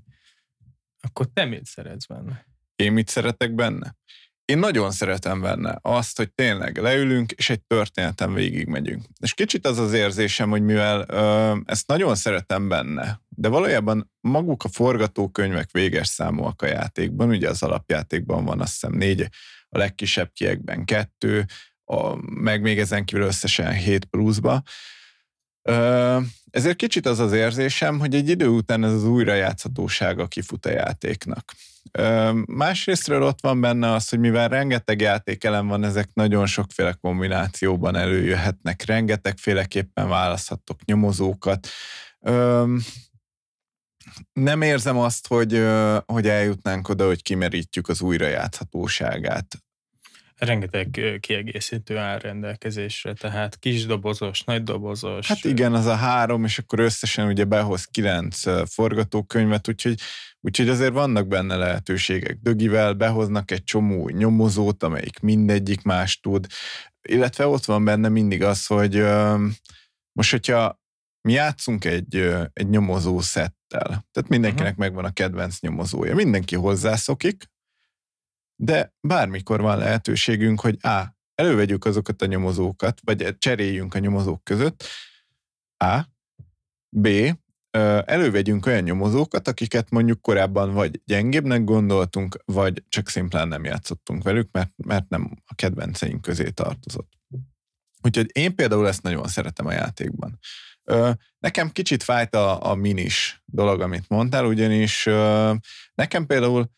akkor te mit szeretsz benne? Én mit szeretek benne? Én nagyon szeretem benne azt, hogy tényleg leülünk, és egy történeten végigmegyünk. És kicsit az az érzésem, hogy mivel ö, ezt nagyon szeretem benne, de valójában maguk a forgatókönyvek véges számúak a játékban, ugye az alapjátékban van azt hiszem négy, a legkisebb kiekben kettő, a, meg még ezen kívül összesen 7 pluszba. Ö, ezért kicsit az az érzésem, hogy egy idő után ez az újrajátszhatósága kifut a játéknak. Másrésztről ott van benne az, hogy mivel rengeteg játékelem van, ezek nagyon sokféle kombinációban előjöhetnek, rengetegféleképpen választhatok nyomozókat. Nem érzem azt, hogy, hogy eljutnánk oda, hogy kimerítjük az újrajátszhatóságát rengeteg kiegészítő áll rendelkezésre, tehát kis dobozos, nagy dobozos. Hát igen, az a három, és akkor összesen ugye behoz kilenc forgatókönyvet, úgyhogy, úgyhogy azért vannak benne lehetőségek. Dögivel behoznak egy csomó nyomozót, amelyik mindegyik más tud, illetve ott van benne mindig az, hogy most, hogyha mi játszunk egy, egy nyomozó szettel, tehát mindenkinek uh-huh. megvan a kedvenc nyomozója, mindenki hozzászokik, de bármikor van lehetőségünk, hogy A. Elővegyük azokat a nyomozókat, vagy cseréljünk a nyomozók között, A. B. Elővegyünk olyan nyomozókat, akiket mondjuk korábban vagy gyengébbnek gondoltunk, vagy csak szimplán nem játszottunk velük, mert, mert nem a kedvenceink közé tartozott. Úgyhogy én például ezt nagyon szeretem a játékban. Nekem kicsit fájt a, a minis dolog, amit mondtál, ugyanis nekem például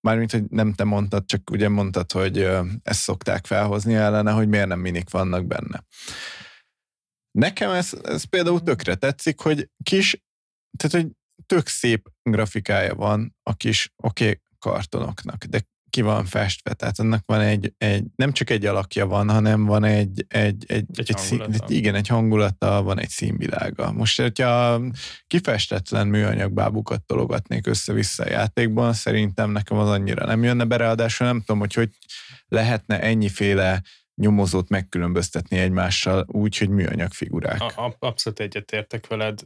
Mármint, hogy nem te mondtad, csak ugye mondtad, hogy ezt szokták felhozni ellene, hogy miért nem minik vannak benne. Nekem ez, ez például tökre tetszik, hogy kis, tehát hogy tök szép grafikája van a kis, oké, okay, kartonoknak, de ki van festve, tehát annak van egy, egy nem csak egy alakja van, hanem van egy, egy, egy, egy, egy szín, igen, egy hangulata, van egy színvilága. Most, hogyha kifestetlen műanyag bábukat tologatnék össze-vissza a játékban, szerintem nekem az annyira nem jönne be, ráadásul nem tudom, hogy hogy lehetne ennyiféle nyomozót megkülönböztetni egymással úgy, hogy műanyag figurák. A, abszolút egyetértek veled,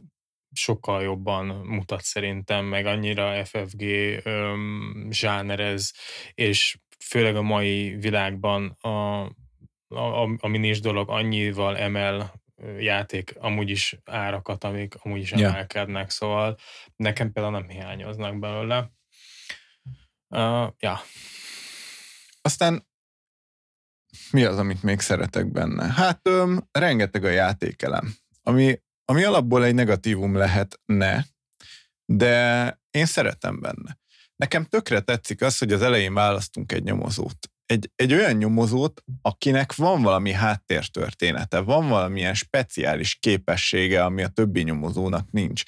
sokkal jobban mutat szerintem, meg annyira FFG öm, zsánerez, és főleg a mai világban a, a, a minis dolog annyival emel játék amúgy is árakat, amik amúgy is emelkednek, ja. szóval nekem például nem hiányoznak belőle. Uh, ja. Aztán mi az, amit még szeretek benne? Hát öm, rengeteg a játékelem, ami ami alapból egy negatívum lehetne, de én szeretem benne. Nekem tökre tetszik az, hogy az elején választunk egy nyomozót. Egy, egy olyan nyomozót, akinek van valami háttértörténete, van valamilyen speciális képessége, ami a többi nyomozónak nincs.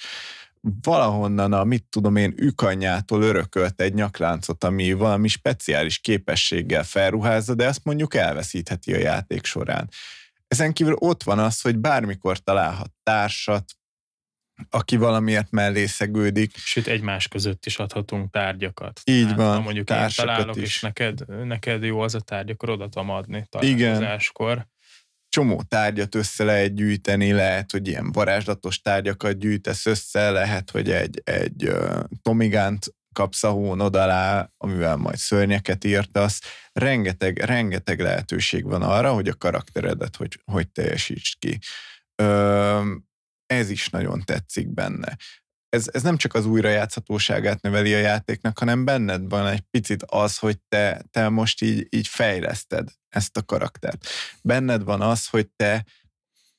Valahonnan a, mit tudom én, ükanyjától örökölt egy nyakláncot, ami valami speciális képességgel felruházza, de ezt mondjuk elveszítheti a játék során. Ezen kívül ott van az, hogy bármikor találhat társat, aki valamiért mellé szegődik. Sőt, egymás között is adhatunk tárgyakat. Így Tehát, van, ha mondjuk én találok, is. és neked, neked jó az a tárgy, akkor oda tudom adni találkozáskor. Csomó tárgyat össze lehet gyűjteni, lehet, hogy ilyen varázslatos tárgyakat gyűjtesz össze, lehet, hogy egy, egy tomigánt kapsz a hónod alá, amivel majd szörnyeket írtasz. Rengeteg, rengeteg lehetőség van arra, hogy a karakteredet hogy, hogy teljesítsd ki. Ö, ez is nagyon tetszik benne. Ez, ez nem csak az újrajátszhatóságát növeli a játéknak, hanem benned van egy picit az, hogy te, te most így, így fejleszted ezt a karaktert. Benned van az, hogy te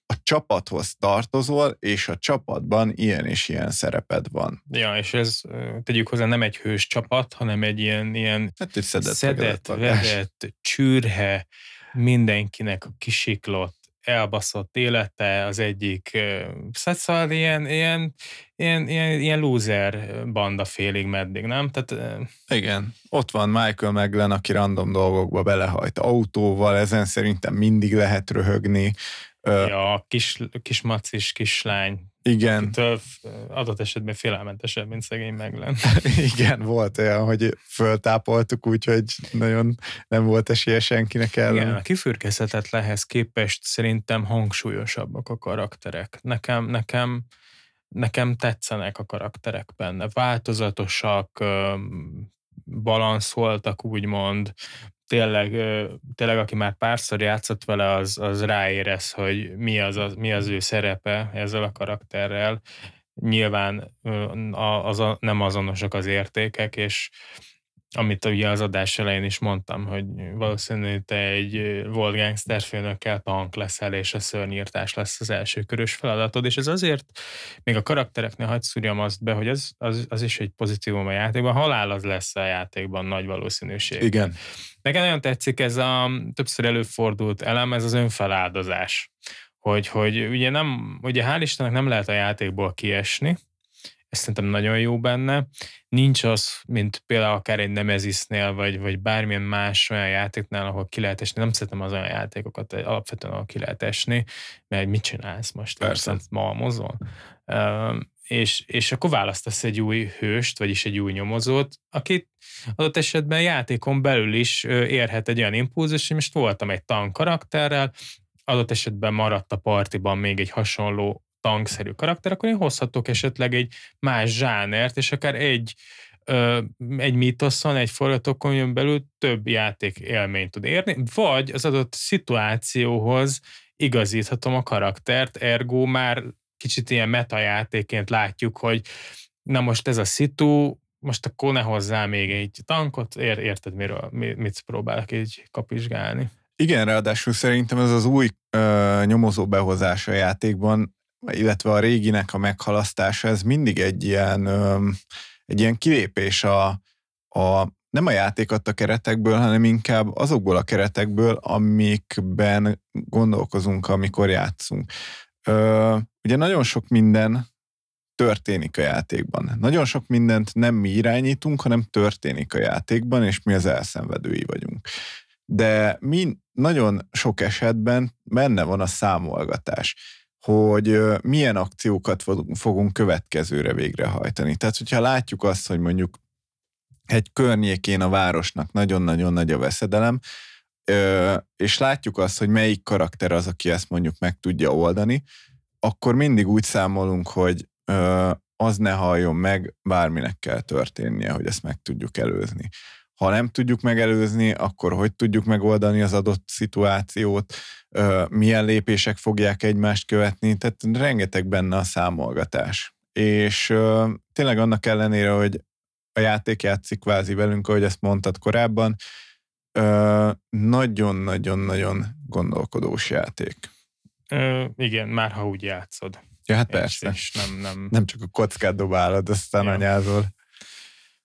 a csapathoz tartozol, és a csapatban ilyen és ilyen szereped van. Ja, és ez tegyük hozzá nem egy hős csapat, hanem egy ilyen, ilyen hát egy szedett, szedett vedett, csürhe, mindenkinek a kisiklott, elbaszott élete az egyik, szóval ilyen, ilyen, ilyen, ilyen, ilyen loser banda félig meddig, nem? Tehát, Igen, ott van Michael Meglen, aki random dolgokba belehajt autóval, ezen szerintem mindig lehet röhögni, Ja, kis, kis macis kislány. Igen. Akitől adott esetben félelmetesebb, mint szegény meglen. Igen, volt olyan, hogy föltápoltuk, úgyhogy nagyon nem volt esélye senkinek ellen. Igen, a kifürkezhetetlenhez képest szerintem hangsúlyosabbak a karakterek. Nekem, nekem, nekem tetszenek a karakterek benne. Változatosak, balanszoltak, úgymond, tényleg, tényleg, aki már párszor játszott vele, az, az ráérez, hogy mi az, az, mi az ő szerepe ezzel a karakterrel. Nyilván az, az, nem azonosak az értékek, és amit ugye az adás elején is mondtam, hogy valószínűleg te egy volt gangsterfőnökkel tank leszel, és a szörnyírtás lesz az első körös feladatod, és ez azért, még a karaktereknél hagyd szúrjam azt be, hogy az, az, az is egy pozitívum a játékban, halál az lesz a játékban nagy valószínűség. Igen. Nekem nagyon tetszik ez a többször előfordult elem, ez az önfeláldozás. Hogy, hogy ugye nem, ugye hál' Istennek nem lehet a játékból kiesni, ez szerintem nagyon jó benne. Nincs az, mint például akár egy Nemezisnél, vagy, vagy bármilyen más olyan játéknál, ahol ki lehet esni. Nem szeretem az olyan játékokat, alapvetően ahol ki lehet esni, mert mit csinálsz most? Persze. Malmozol. Uh, és, és akkor választasz egy új hőst, vagyis egy új nyomozót, akit adott esetben játékon belül is érhet egy olyan impulzus, hogy most voltam egy tank karakterrel, adott esetben maradt a partiban még egy hasonló tankszerű karakter, akkor én hozhatok esetleg egy más zsánert, és akár egy egy mítoszon, egy forgatókönyvön belül több játék élményt tud érni, vagy az adott szituációhoz igazíthatom a karaktert, ergo már kicsit ilyen metajátéként látjuk, hogy na most ez a szitu, most akkor ne hozzá még egy tankot, ér, érted, miről, mit próbálok így kapizsgálni. Igen, ráadásul szerintem ez az új ö, nyomozó behozása a játékban illetve a réginek a meghalasztása, ez mindig egy ilyen, egy ilyen kilépés a, a, nem a játék adta keretekből, hanem inkább azokból a keretekből, amikben gondolkozunk, amikor játszunk. Ö, ugye nagyon sok minden történik a játékban. Nagyon sok mindent nem mi irányítunk, hanem történik a játékban, és mi az elszenvedői vagyunk. De mi nagyon sok esetben benne van a számolgatás hogy milyen akciókat fogunk következőre végrehajtani. Tehát, hogyha látjuk azt, hogy mondjuk egy környékén a városnak nagyon-nagyon nagy a veszedelem, és látjuk azt, hogy melyik karakter az, aki ezt mondjuk meg tudja oldani, akkor mindig úgy számolunk, hogy az ne halljon meg, bárminek kell történnie, hogy ezt meg tudjuk előzni. Ha nem tudjuk megelőzni, akkor hogy tudjuk megoldani az adott szituációt, milyen lépések fogják egymást követni, tehát rengeteg benne a számolgatás. És tényleg annak ellenére, hogy a játék játszik kvázi velünk, ahogy ezt mondtad korábban, nagyon-nagyon-nagyon gondolkodós játék. Ö, igen, már ha úgy játszod. Ja, hát persze. És nem, nem... nem csak a kockát dobálod, aztán ja. anyázol.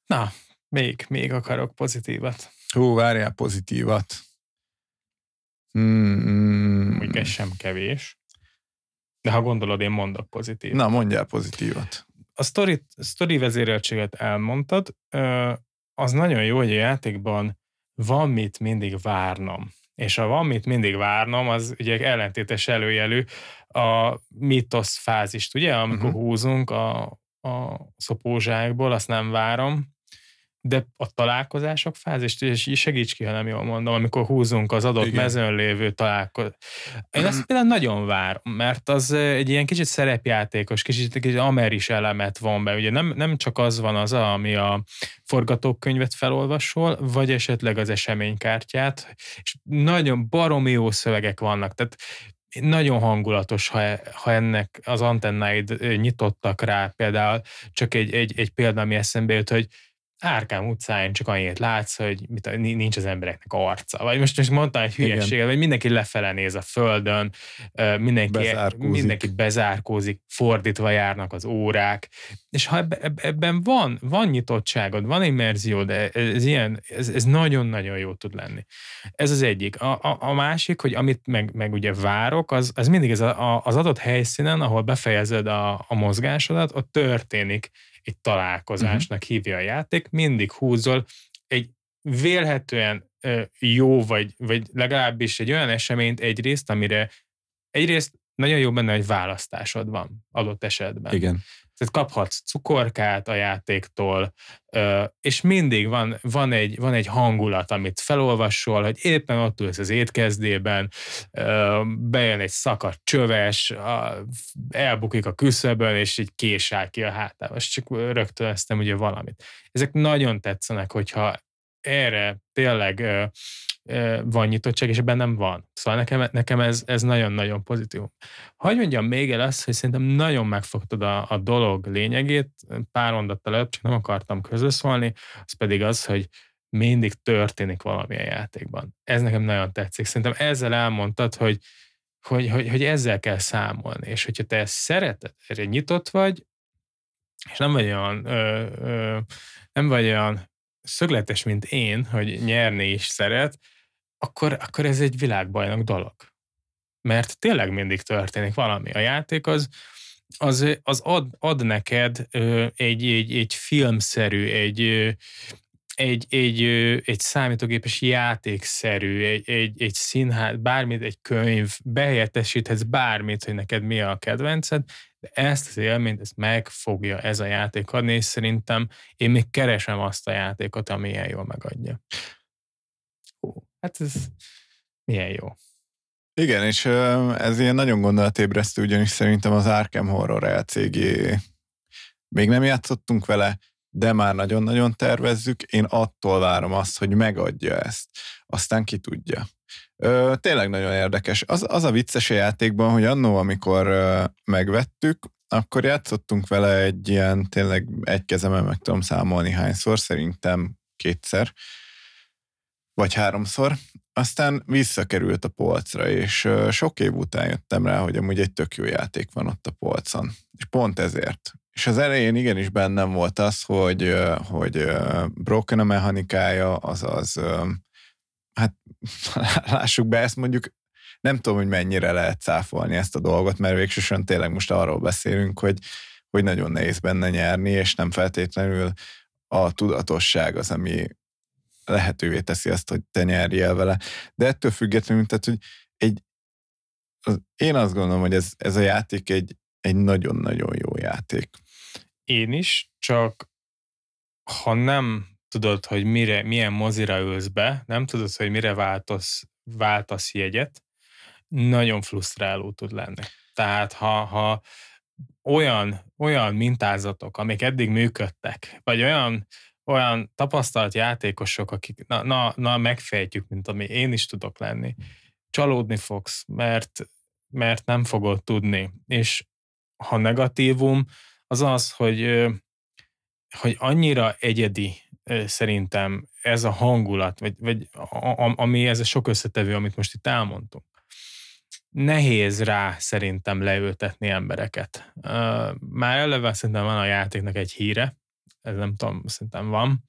Na, még, még akarok pozitívat. Hú, várjál pozitívat. Hmm. Úgy ez sem kevés. De ha gondolod, én mondok pozitív. Na, mondjál pozitívat. A story, story vezéreltséget elmondtad. Az nagyon jó, hogy a játékban van mit mindig várnom. És ha van mit mindig várnom, az ugye ellentétes előjelű a mitosz fázist, ugye, amikor uh-huh. húzunk a, a szopózsákból, azt nem várom, de a találkozások fázis, és segíts ki, ha nem jól mondom, amikor húzunk az adott Igen. mezőn lévő találkozás. Én azt például nagyon várom, mert az egy ilyen kicsit szerepjátékos, kicsit, kicsit ameris elemet von be. Ugye nem, nem csak az van az, ami a forgatókönyvet felolvasol, vagy esetleg az eseménykártyát, és nagyon baromi jó szövegek vannak. Tehát nagyon hangulatos, ha, ha ennek az antennáid nyitottak rá, például csak egy, egy, egy példa, ami eszembe jut, hogy Árkám utcáin csak annyit látsz, hogy mit, nincs az embereknek arca. Vagy most, most mondtam egy hülyeséget, vagy mindenki lefele néz a földön, mindenki, bezárkózik. mindenki bezárkózik, fordítva járnak az órák. És ha ebben van, van nyitottságod, van immerzió, de ez ilyen, ez, ez nagyon-nagyon jó tud lenni. Ez az egyik. A, a, a másik, hogy amit meg, meg ugye várok, az, az mindig ez a, a, az adott helyszínen, ahol befejezed a, a mozgásodat, ott történik egy találkozásnak uh-huh. hívja a játék, mindig húzol egy vélhetően jó, vagy, vagy legalábbis egy olyan eseményt egyrészt, amire egyrészt nagyon jó benne, hogy választásod van adott esetben. Igen. Tehát kaphatsz cukorkát a játéktól, és mindig van, van, egy, van egy hangulat, amit felolvasol, hogy éppen ott ülsz az étkezdében, bejön egy szakadt csöves, elbukik a küszöbön, és egy kés áll ki a hátába. És csak rögtön ugye valamit. Ezek nagyon tetszenek, hogyha erre tényleg van nyitottság, és ebben nem van. Szóval nekem, nekem ez, ez nagyon-nagyon pozitív. Hogy mondjam még el azt, hogy szerintem nagyon megfogtad a, a dolog lényegét, pár mondattal előbb, csak nem akartam közösszólni, az pedig az, hogy mindig történik valami játékban. Ez nekem nagyon tetszik. Szerintem ezzel elmondtad, hogy, hogy, hogy, hogy ezzel kell számolni, és hogyha te ezt szereted, erre nyitott vagy, és nem vagy olyan, ö, ö, nem vagy olyan szögletes, mint én, hogy nyerni is szeret, akkor, akkor ez egy világbajnok dolog. Mert tényleg mindig történik valami. A játék az, az, az ad, ad neked egy, egy, egy filmszerű, egy, egy, egy, egy számítógépes játékszerű, egy, egy, egy színház, bármit, egy könyv, behelyettesíthetsz bármit, hogy neked mi a kedvenced, de ezt az élményt, ezt meg fogja ez a játék adni, és szerintem én még keresem azt a játékot, ami ilyen jól megadja. Hú, hát ez milyen jó. Igen, és ez ilyen nagyon gondolatébresztő, ugyanis szerintem az Arkham Horror LCG még nem játszottunk vele, de már nagyon-nagyon tervezzük. Én attól várom azt, hogy megadja ezt. Aztán ki tudja. Ö, tényleg nagyon érdekes. Az, az a vicces a játékban, hogy annó, amikor ö, megvettük, akkor játszottunk vele egy ilyen, tényleg egy kezemen meg tudom számolni hányszor, szerintem kétszer, vagy háromszor. Aztán visszakerült a polcra, és sok év után jöttem rá, hogy amúgy egy tök jó játék van ott a polcon. És pont ezért. És az elején igenis bennem volt az, hogy, hogy broken a mechanikája, azaz, hát lássuk be, ezt mondjuk nem tudom, hogy mennyire lehet cáfolni ezt a dolgot, mert végsősorban tényleg most arról beszélünk, hogy, hogy nagyon nehéz benne nyerni, és nem feltétlenül a tudatosság az, ami lehetővé teszi azt, hogy te nyerjél vele. De ettől függetlenül, tehát, hogy egy, az, én azt gondolom, hogy ez, ez a játék egy, egy nagyon-nagyon jó játék. Én is, csak ha nem tudod, hogy mire, milyen mozira ülsz be, nem tudod, hogy mire változ, váltasz jegyet, nagyon frusztráló tud lenni. Tehát ha, ha olyan, olyan mintázatok, amik eddig működtek, vagy olyan, olyan tapasztalt játékosok, akik na, na, na megfejtjük, mint ami én is tudok lenni, csalódni fogsz, mert, mert nem fogod tudni. És ha negatívum, az az, hogy, hogy annyira egyedi szerintem ez a hangulat, vagy, vagy ami ez a sok összetevő, amit most itt elmondtunk nehéz rá szerintem leültetni embereket. Már eleve szerintem van a játéknak egy híre, ez nem tudom, szerintem van.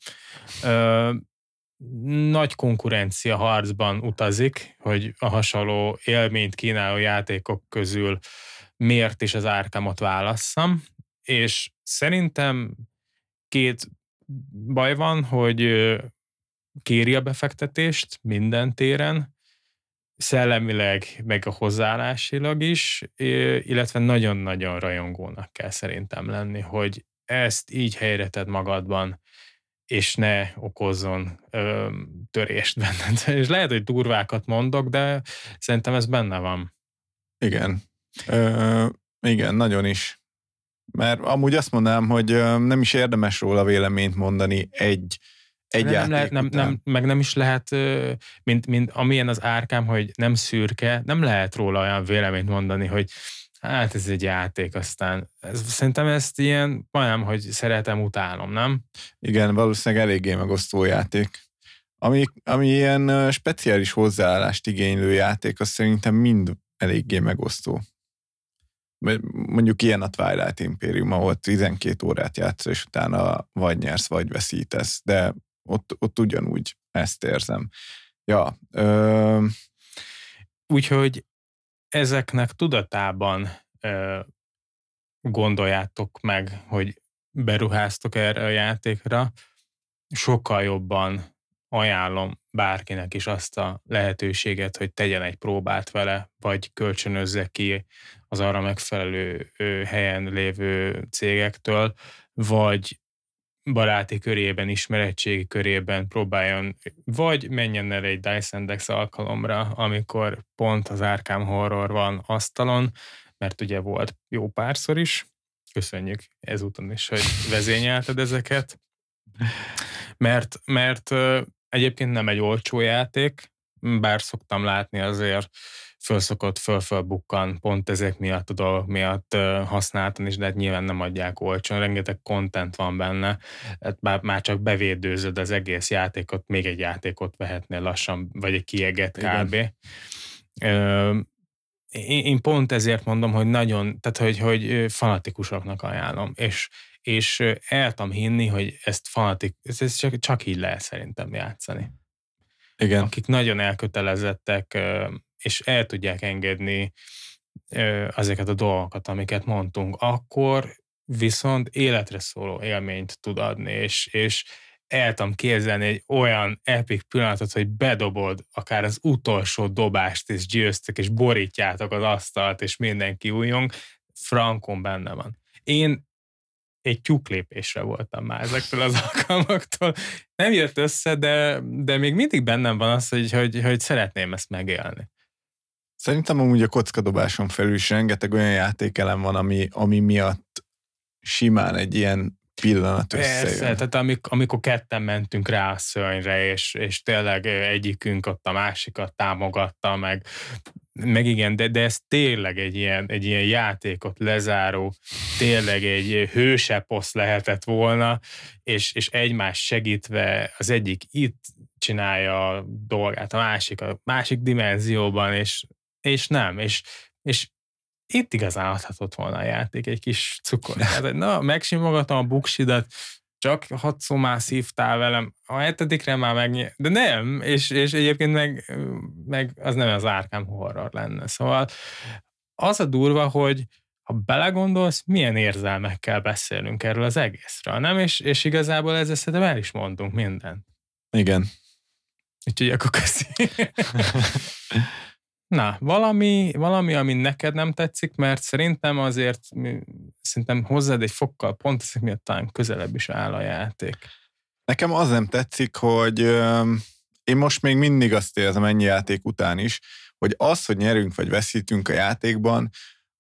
Nagy konkurencia harcban utazik, hogy a hasonló élményt kínáló játékok közül miért is az árkámot válasszam, és szerintem két baj van, hogy kéri a befektetést minden téren, szellemileg, meg a hozzáállásilag is, illetve nagyon-nagyon rajongónak kell szerintem lenni, hogy ezt így helyre tedd magadban, és ne okozzon ö, törést benned. És lehet, hogy durvákat mondok, de szerintem ez benne van. Igen. Ö, igen, nagyon is. Mert amúgy azt mondanám, hogy nem is érdemes róla véleményt mondani egy egy nem lehet, nem, nem, meg nem is lehet, mint, mint amilyen az árkám, hogy nem szürke, nem lehet róla olyan véleményt mondani, hogy hát ez egy játék, aztán ez, szerintem ezt ilyen, majdnem, hogy szeretem, utálom, nem? Igen, valószínűleg eléggé megosztó játék. Ami, ami ilyen speciális hozzáállást igénylő játék, az szerintem mind eléggé megosztó. Mondjuk ilyen a Twilight Imperium, ahol 12 órát játsz, és utána vagy nyersz, vagy veszítesz. De ott, ott ugyanúgy ezt érzem. Ja, ö... Úgyhogy ezeknek tudatában ö, gondoljátok meg, hogy beruháztok erre a játékra, sokkal jobban ajánlom bárkinek is azt a lehetőséget, hogy tegyen egy próbát vele, vagy kölcsönözze ki az arra megfelelő helyen lévő cégektől, vagy baráti körében, ismeretségi körében próbáljon, vagy menjen el egy Dyson Dex alkalomra, amikor pont az Arkham Horror van asztalon, mert ugye volt jó párszor is, köszönjük ezúton is, hogy vezényelted ezeket, mert, mert egyébként nem egy olcsó játék, bár szoktam látni azért fölszokott föl-fölbukkan pont ezek miatt a dolgok miatt használtan is, de hát nyilván nem adják olcsón, rengeteg content van benne, hát már, már csak bevédőzöd az egész játékot, még egy játékot vehetnél lassan, vagy egy kieget kb. én, én pont ezért mondom, hogy nagyon, tehát hogy, hogy fanatikusoknak ajánlom, és, és el tudom hinni, hogy ezt fanatik, ez csak, csak így lehet szerintem játszani. Igen. Akik nagyon elkötelezettek, és el tudják engedni ezeket a dolgokat, amiket mondtunk, akkor viszont életre szóló élményt tud adni, és, és el tudom képzelni egy olyan epic pillanatot, hogy bedobod akár az utolsó dobást, és győztek, és borítjátok az asztalt, és mindenki újjong, frankon benne van. Én egy tyúklépésre voltam már ezektől az alkalmaktól. Nem jött össze, de, de még mindig bennem van az, hogy, hogy, hogy szeretném ezt megélni. Szerintem amúgy a kockadobáson felül is rengeteg olyan játékelem van, ami, ami miatt simán egy ilyen pillanat Persze, összejön. tehát amik, amikor ketten mentünk rá a szörnyre, és, és tényleg egyikünk ott a másikat támogatta, meg, meg igen, de, de ez tényleg egy ilyen, egy ilyen játékot lezáró, tényleg egy hőseposz lehetett volna, és, és egymás segítve az egyik itt csinálja a dolgát a másik, a másik dimenzióban, és, és nem, és, és itt igazán adhatott volna a játék egy kis cukor. Tehát, na, megsimogatom a buksidat, csak hatszor már szívtál velem, a hetedikre már meg, de nem, és, és egyébként meg, meg az nem az árkám horror lenne. Szóval az a durva, hogy ha belegondolsz, milyen érzelmekkel beszélünk erről az egészről, nem? És, és igazából ezzel szerintem el is mondunk mindent. Igen. Úgyhogy akkor köszi. Na, valami, valami, ami neked nem tetszik, mert szerintem azért szerintem hozzád egy fokkal pont ezek miatt talán közelebb is áll a játék. Nekem az nem tetszik, hogy én most még mindig azt érzem ennyi játék után is, hogy az, hogy nyerünk vagy veszítünk a játékban,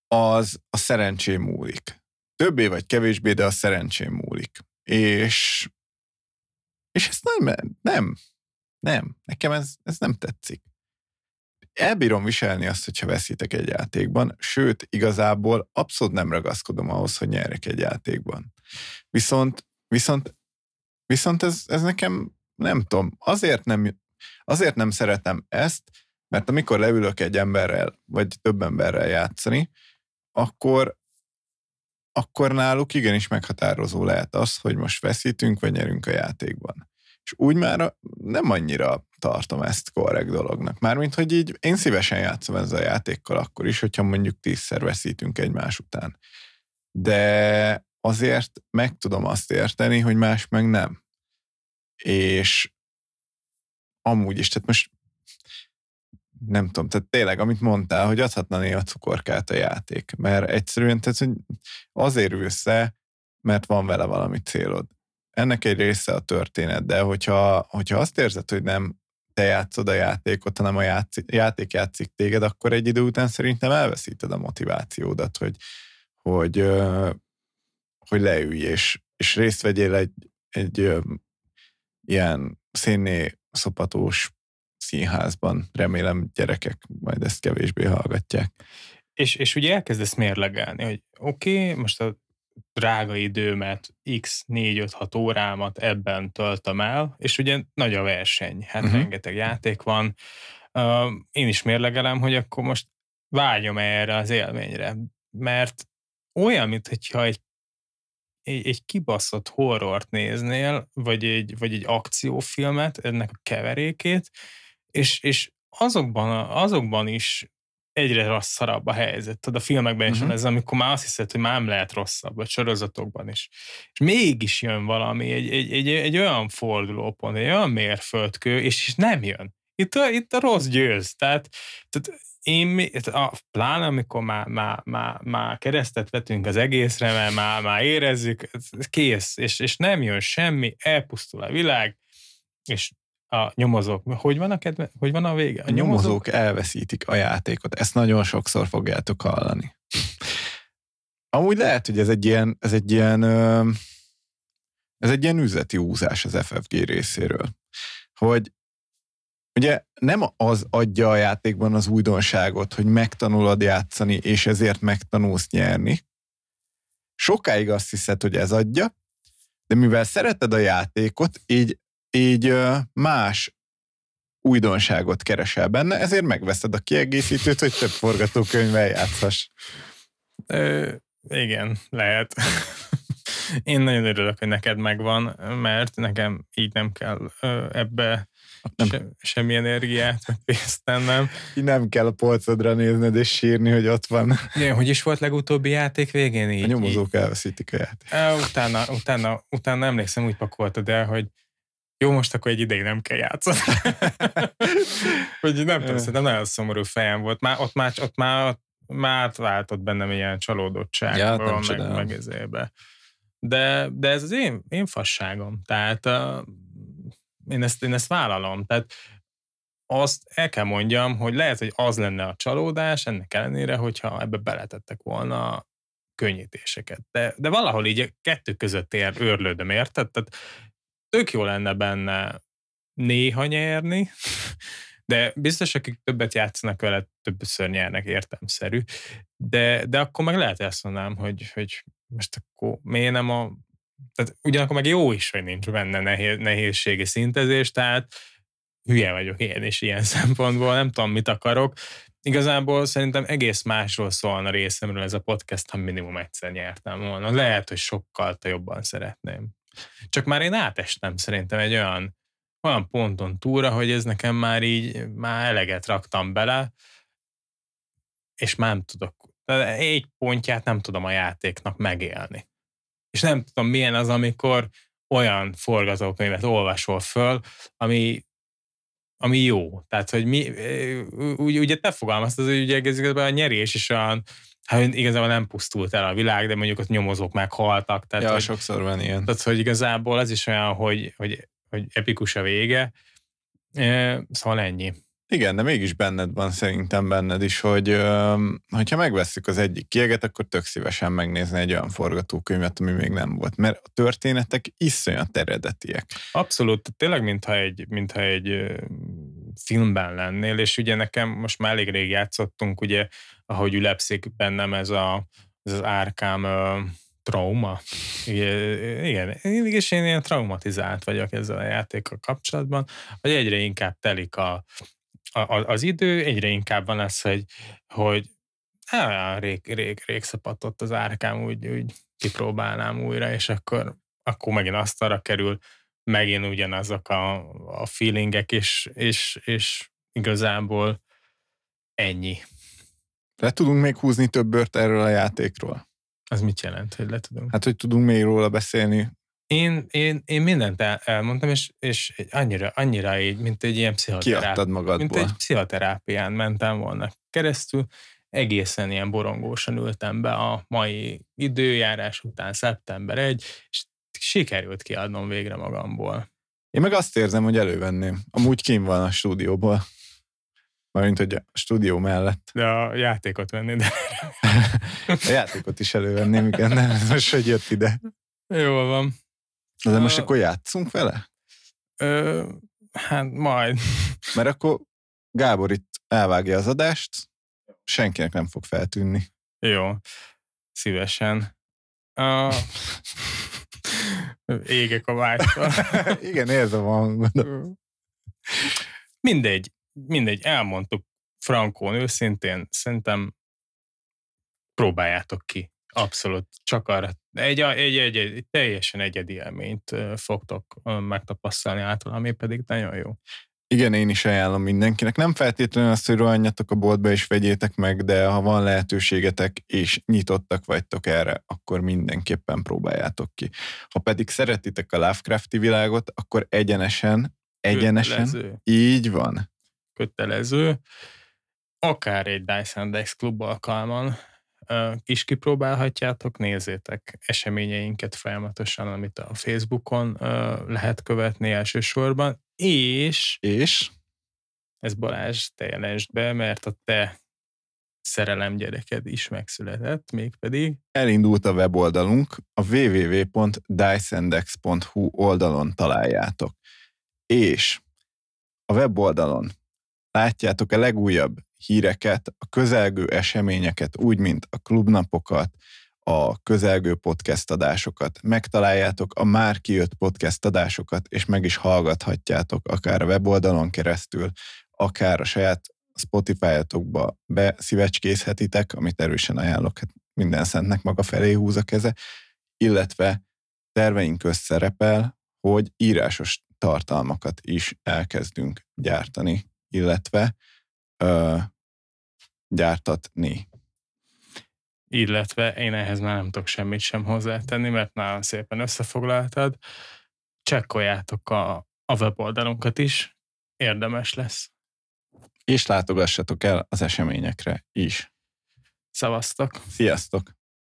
az a szerencsém múlik. Többé vagy kevésbé, de a szerencsém múlik. És, és ez nem, nem, nem, nekem ez, ez nem tetszik elbírom viselni azt, hogyha veszítek egy játékban, sőt, igazából abszolút nem ragaszkodom ahhoz, hogy nyerek egy játékban. Viszont, viszont, viszont ez, ez nekem, nem tudom, azért nem, azért nem szeretem ezt, mert amikor leülök egy emberrel, vagy több emberrel játszani, akkor, akkor náluk igenis meghatározó lehet az, hogy most veszítünk, vagy nyerünk a játékban. És úgy már nem annyira tartom ezt korrekt dolognak. Mármint, hogy így én szívesen játszom ezzel a játékkal akkor is, hogyha mondjuk tízszer veszítünk egymás után. De azért meg tudom azt érteni, hogy más meg nem. És amúgy is, tehát most nem tudom, tehát tényleg, amit mondtál, hogy adhatna néha cukorkát a játék, mert egyszerűen tehát, hogy azért ülsz mert van vele valami célod. Ennek egy része a történet, de hogyha, hogyha azt érzed, hogy nem te játszod a játékot, hanem a játszik, játék játszik téged, akkor egy idő után szerintem elveszíted a motivációdat, hogy, hogy, hogy leülj, és, és részt vegyél egy, egy ilyen színné szopatós színházban. Remélem gyerekek majd ezt kevésbé hallgatják. És, és ugye elkezdesz mérlegelni, hogy oké, okay, most a drága időmet, x 4-5-6 órámat ebben töltöm el, és ugye nagy a verseny, hát uh-huh. rengeteg játék van. Uh, én is mérlegelem, hogy akkor most vágyom erre az élményre, mert olyan, mintha egy, egy, egy kibaszott horrort néznél, vagy egy, vagy egy akciófilmet, ennek a keverékét, és, és azokban, azokban is egyre rosszabb a helyzet. Tudod, a filmekben is uh-huh. van ez, amikor már azt hiszed, hogy már nem lehet rosszabb, vagy sorozatokban is. És mégis jön valami, egy, egy, egy, egy olyan fordulópont, egy olyan mérföldkő, és, és nem jön. Itt a, itt a rossz győz. Tehát, tehát én, a, pláne amikor már, már, már, már keresztet vetünk az egészre, mert már, már érezzük, kész, és, és nem jön semmi, elpusztul a világ, és a nyomozók. Hogy van a, kedve, hogy van a vége? A, nyomozók, nyomozók elveszítik a játékot. Ezt nagyon sokszor fogjátok hallani. Amúgy lehet, hogy ez egy ilyen, ez egy ilyen, ez egy ilyen üzleti úzás az FFG részéről. Hogy ugye nem az adja a játékban az újdonságot, hogy megtanulod játszani, és ezért megtanulsz nyerni. Sokáig azt hiszed, hogy ez adja, de mivel szereted a játékot, így így más újdonságot keresel benne, ezért megveszed a kiegészítőt, hogy több forgatókönyvvel játszhass. Ö, igen, lehet. Én nagyon örülök, hogy neked megvan, mert nekem így nem kell ebbe nem. Se, semmi energiát, meg pénzt tennem. Így nem kell a polcodra nézned és sírni, hogy ott van. Igen, hogy is volt legutóbbi játék végén így? A nyomozók így. elveszítik a játékot. Utána, utána, utána emlékszem, úgy pakoltad el, hogy jó, most akkor egy ideig nem kell játszani. hogy nem tudom, szerintem nagyon szomorú fejem volt. Már, ott már, ott már, ott már váltott bennem ilyen csalódottság, ja, meg, meg ezébe. De, de ez az én, én fasságom. Tehát uh, én, ezt, én ezt vállalom. Tehát azt el kell mondjam, hogy lehet, hogy az lenne a csalódás, ennek ellenére, hogyha ebbe beletettek volna könnyítéseket. De, de valahol így a kettő között ér, őrlődöm, érted? Tehát tök jó lenne benne néha nyerni, de biztos, akik többet játszanak vele, többször nyernek, értemszerű. De, de akkor meg lehet ezt mondanám, hogy, hogy most akkor miért nem a... Tehát ugyanakkor meg jó is, hogy nincs benne nehéz, nehézségi szintezés, tehát hülye vagyok én is ilyen szempontból, nem tudom, mit akarok. Igazából szerintem egész másról szólna részemről ez a podcast, ha minimum egyszer nyertem volna. Lehet, hogy sokkal jobban szeretném. Csak már én átestem szerintem egy olyan, olyan ponton túlra, hogy ez nekem már így, már eleget raktam bele, és már nem tudok, egy pontját nem tudom a játéknak megélni. És nem tudom, milyen az, amikor olyan forgatókönyvet olvasol föl, ami, ami jó. Tehát, hogy mi, úgy, ugye te fogalmaztad, hogy ugye igazából a nyerés is olyan, hát igazából nem pusztult el a világ, de mondjuk ott nyomozók meghaltak. Tehát, ja, hogy, sokszor van ilyen. Tehát, hogy igazából ez is olyan, hogy, hogy, hogy epikus a vége. Szóval ennyi. Igen, de mégis benned van szerintem benned is, hogy hogyha megveszük az egyik kieget, akkor tök szívesen megnézni egy olyan forgatókönyvet, ami még nem volt, mert a történetek iszonyat eredetiek. Abszolút, tényleg mintha egy, mintha egy filmben lennél, és ugye nekem most már elég rég játszottunk, ugye, ahogy ülepszik bennem ez, a, ez az árkám trauma. Igen, igen, és én ilyen traumatizált vagyok ezzel a játékkal kapcsolatban, hogy egyre inkább telik a, a, az idő, egyre inkább van ez, hogy, hogy á, rég, rég, rég szapatott az árkám, úgy, úgy kipróbálnám újra, és akkor, akkor megint azt arra kerül, megint ugyanazok a, a feelingek, és, és, és igazából ennyi. Le tudunk még húzni több bört erről a játékról? Az mit jelent, hogy le tudunk? Hát, hogy tudunk még róla beszélni én, én, én mindent el, elmondtam, és, és annyira, annyira így, mint egy ilyen pszichoterápián. Mint egy pszichoterápián mentem volna keresztül, egészen ilyen borongósan ültem be a mai időjárás után, szeptember 1, és sikerült kiadnom végre magamból. Én meg azt érzem, hogy elővenném. Amúgy kim van a stúdióból. Mármint, hogy a stúdió mellett. De a játékot venni, de... a játékot is elővenném, igen, de most hogy jött ide. Jól van. De uh, most akkor játszunk vele? Ö, hát majd. Mert akkor Gábor itt elvágja az adást, senkinek nem fog feltűnni. Jó, szívesen. Uh, égek a vágytól. Igen, érzem a hangodat. Mindegy, mindegy, elmondtuk Frankón őszintén, szerintem próbáljátok ki. Abszolút, csak arra. Egy, egy, egy, egy teljesen egyedi élményt fogtok megtapasztalni által, ami pedig nagyon jó. Igen, én is ajánlom mindenkinek. Nem feltétlenül azt, hogy rohanjatok a boltba és vegyétek meg, de ha van lehetőségetek és nyitottak vagytok erre, akkor mindenképpen próbáljátok ki. Ha pedig szeretitek a Lovecrafti világot, akkor egyenesen, egyenesen, Kötelező. így van. Kötelező. Akár egy Dyson Dex klub alkalman is kipróbálhatjátok, nézzétek eseményeinket folyamatosan, amit a Facebookon lehet követni elsősorban, és... És? Ez Balázs, te jelensd be, mert a te szerelem gyereked is megszületett, mégpedig... Elindult a weboldalunk, a www.dysendex.hu oldalon találjátok. És a weboldalon látjátok a legújabb híreket, a közelgő eseményeket, úgy, mint a klubnapokat, a közelgő podcast adásokat. Megtaláljátok a már kijött podcast adásokat, és meg is hallgathatjátok akár a weboldalon keresztül, akár a saját Spotify-atokba beszívecskészhetitek, amit erősen ajánlok, hát minden szentnek maga felé húz a keze, illetve terveink közt szerepel, hogy írásos tartalmakat is elkezdünk gyártani, illetve ö, gyártatni. Illetve én ehhez már nem tudok semmit sem hozzátenni, mert nagyon szépen összefoglaltad. Csekkoljátok a, a weboldalunkat is, érdemes lesz. És látogassatok el az eseményekre is. Szavaztok! Sziasztok!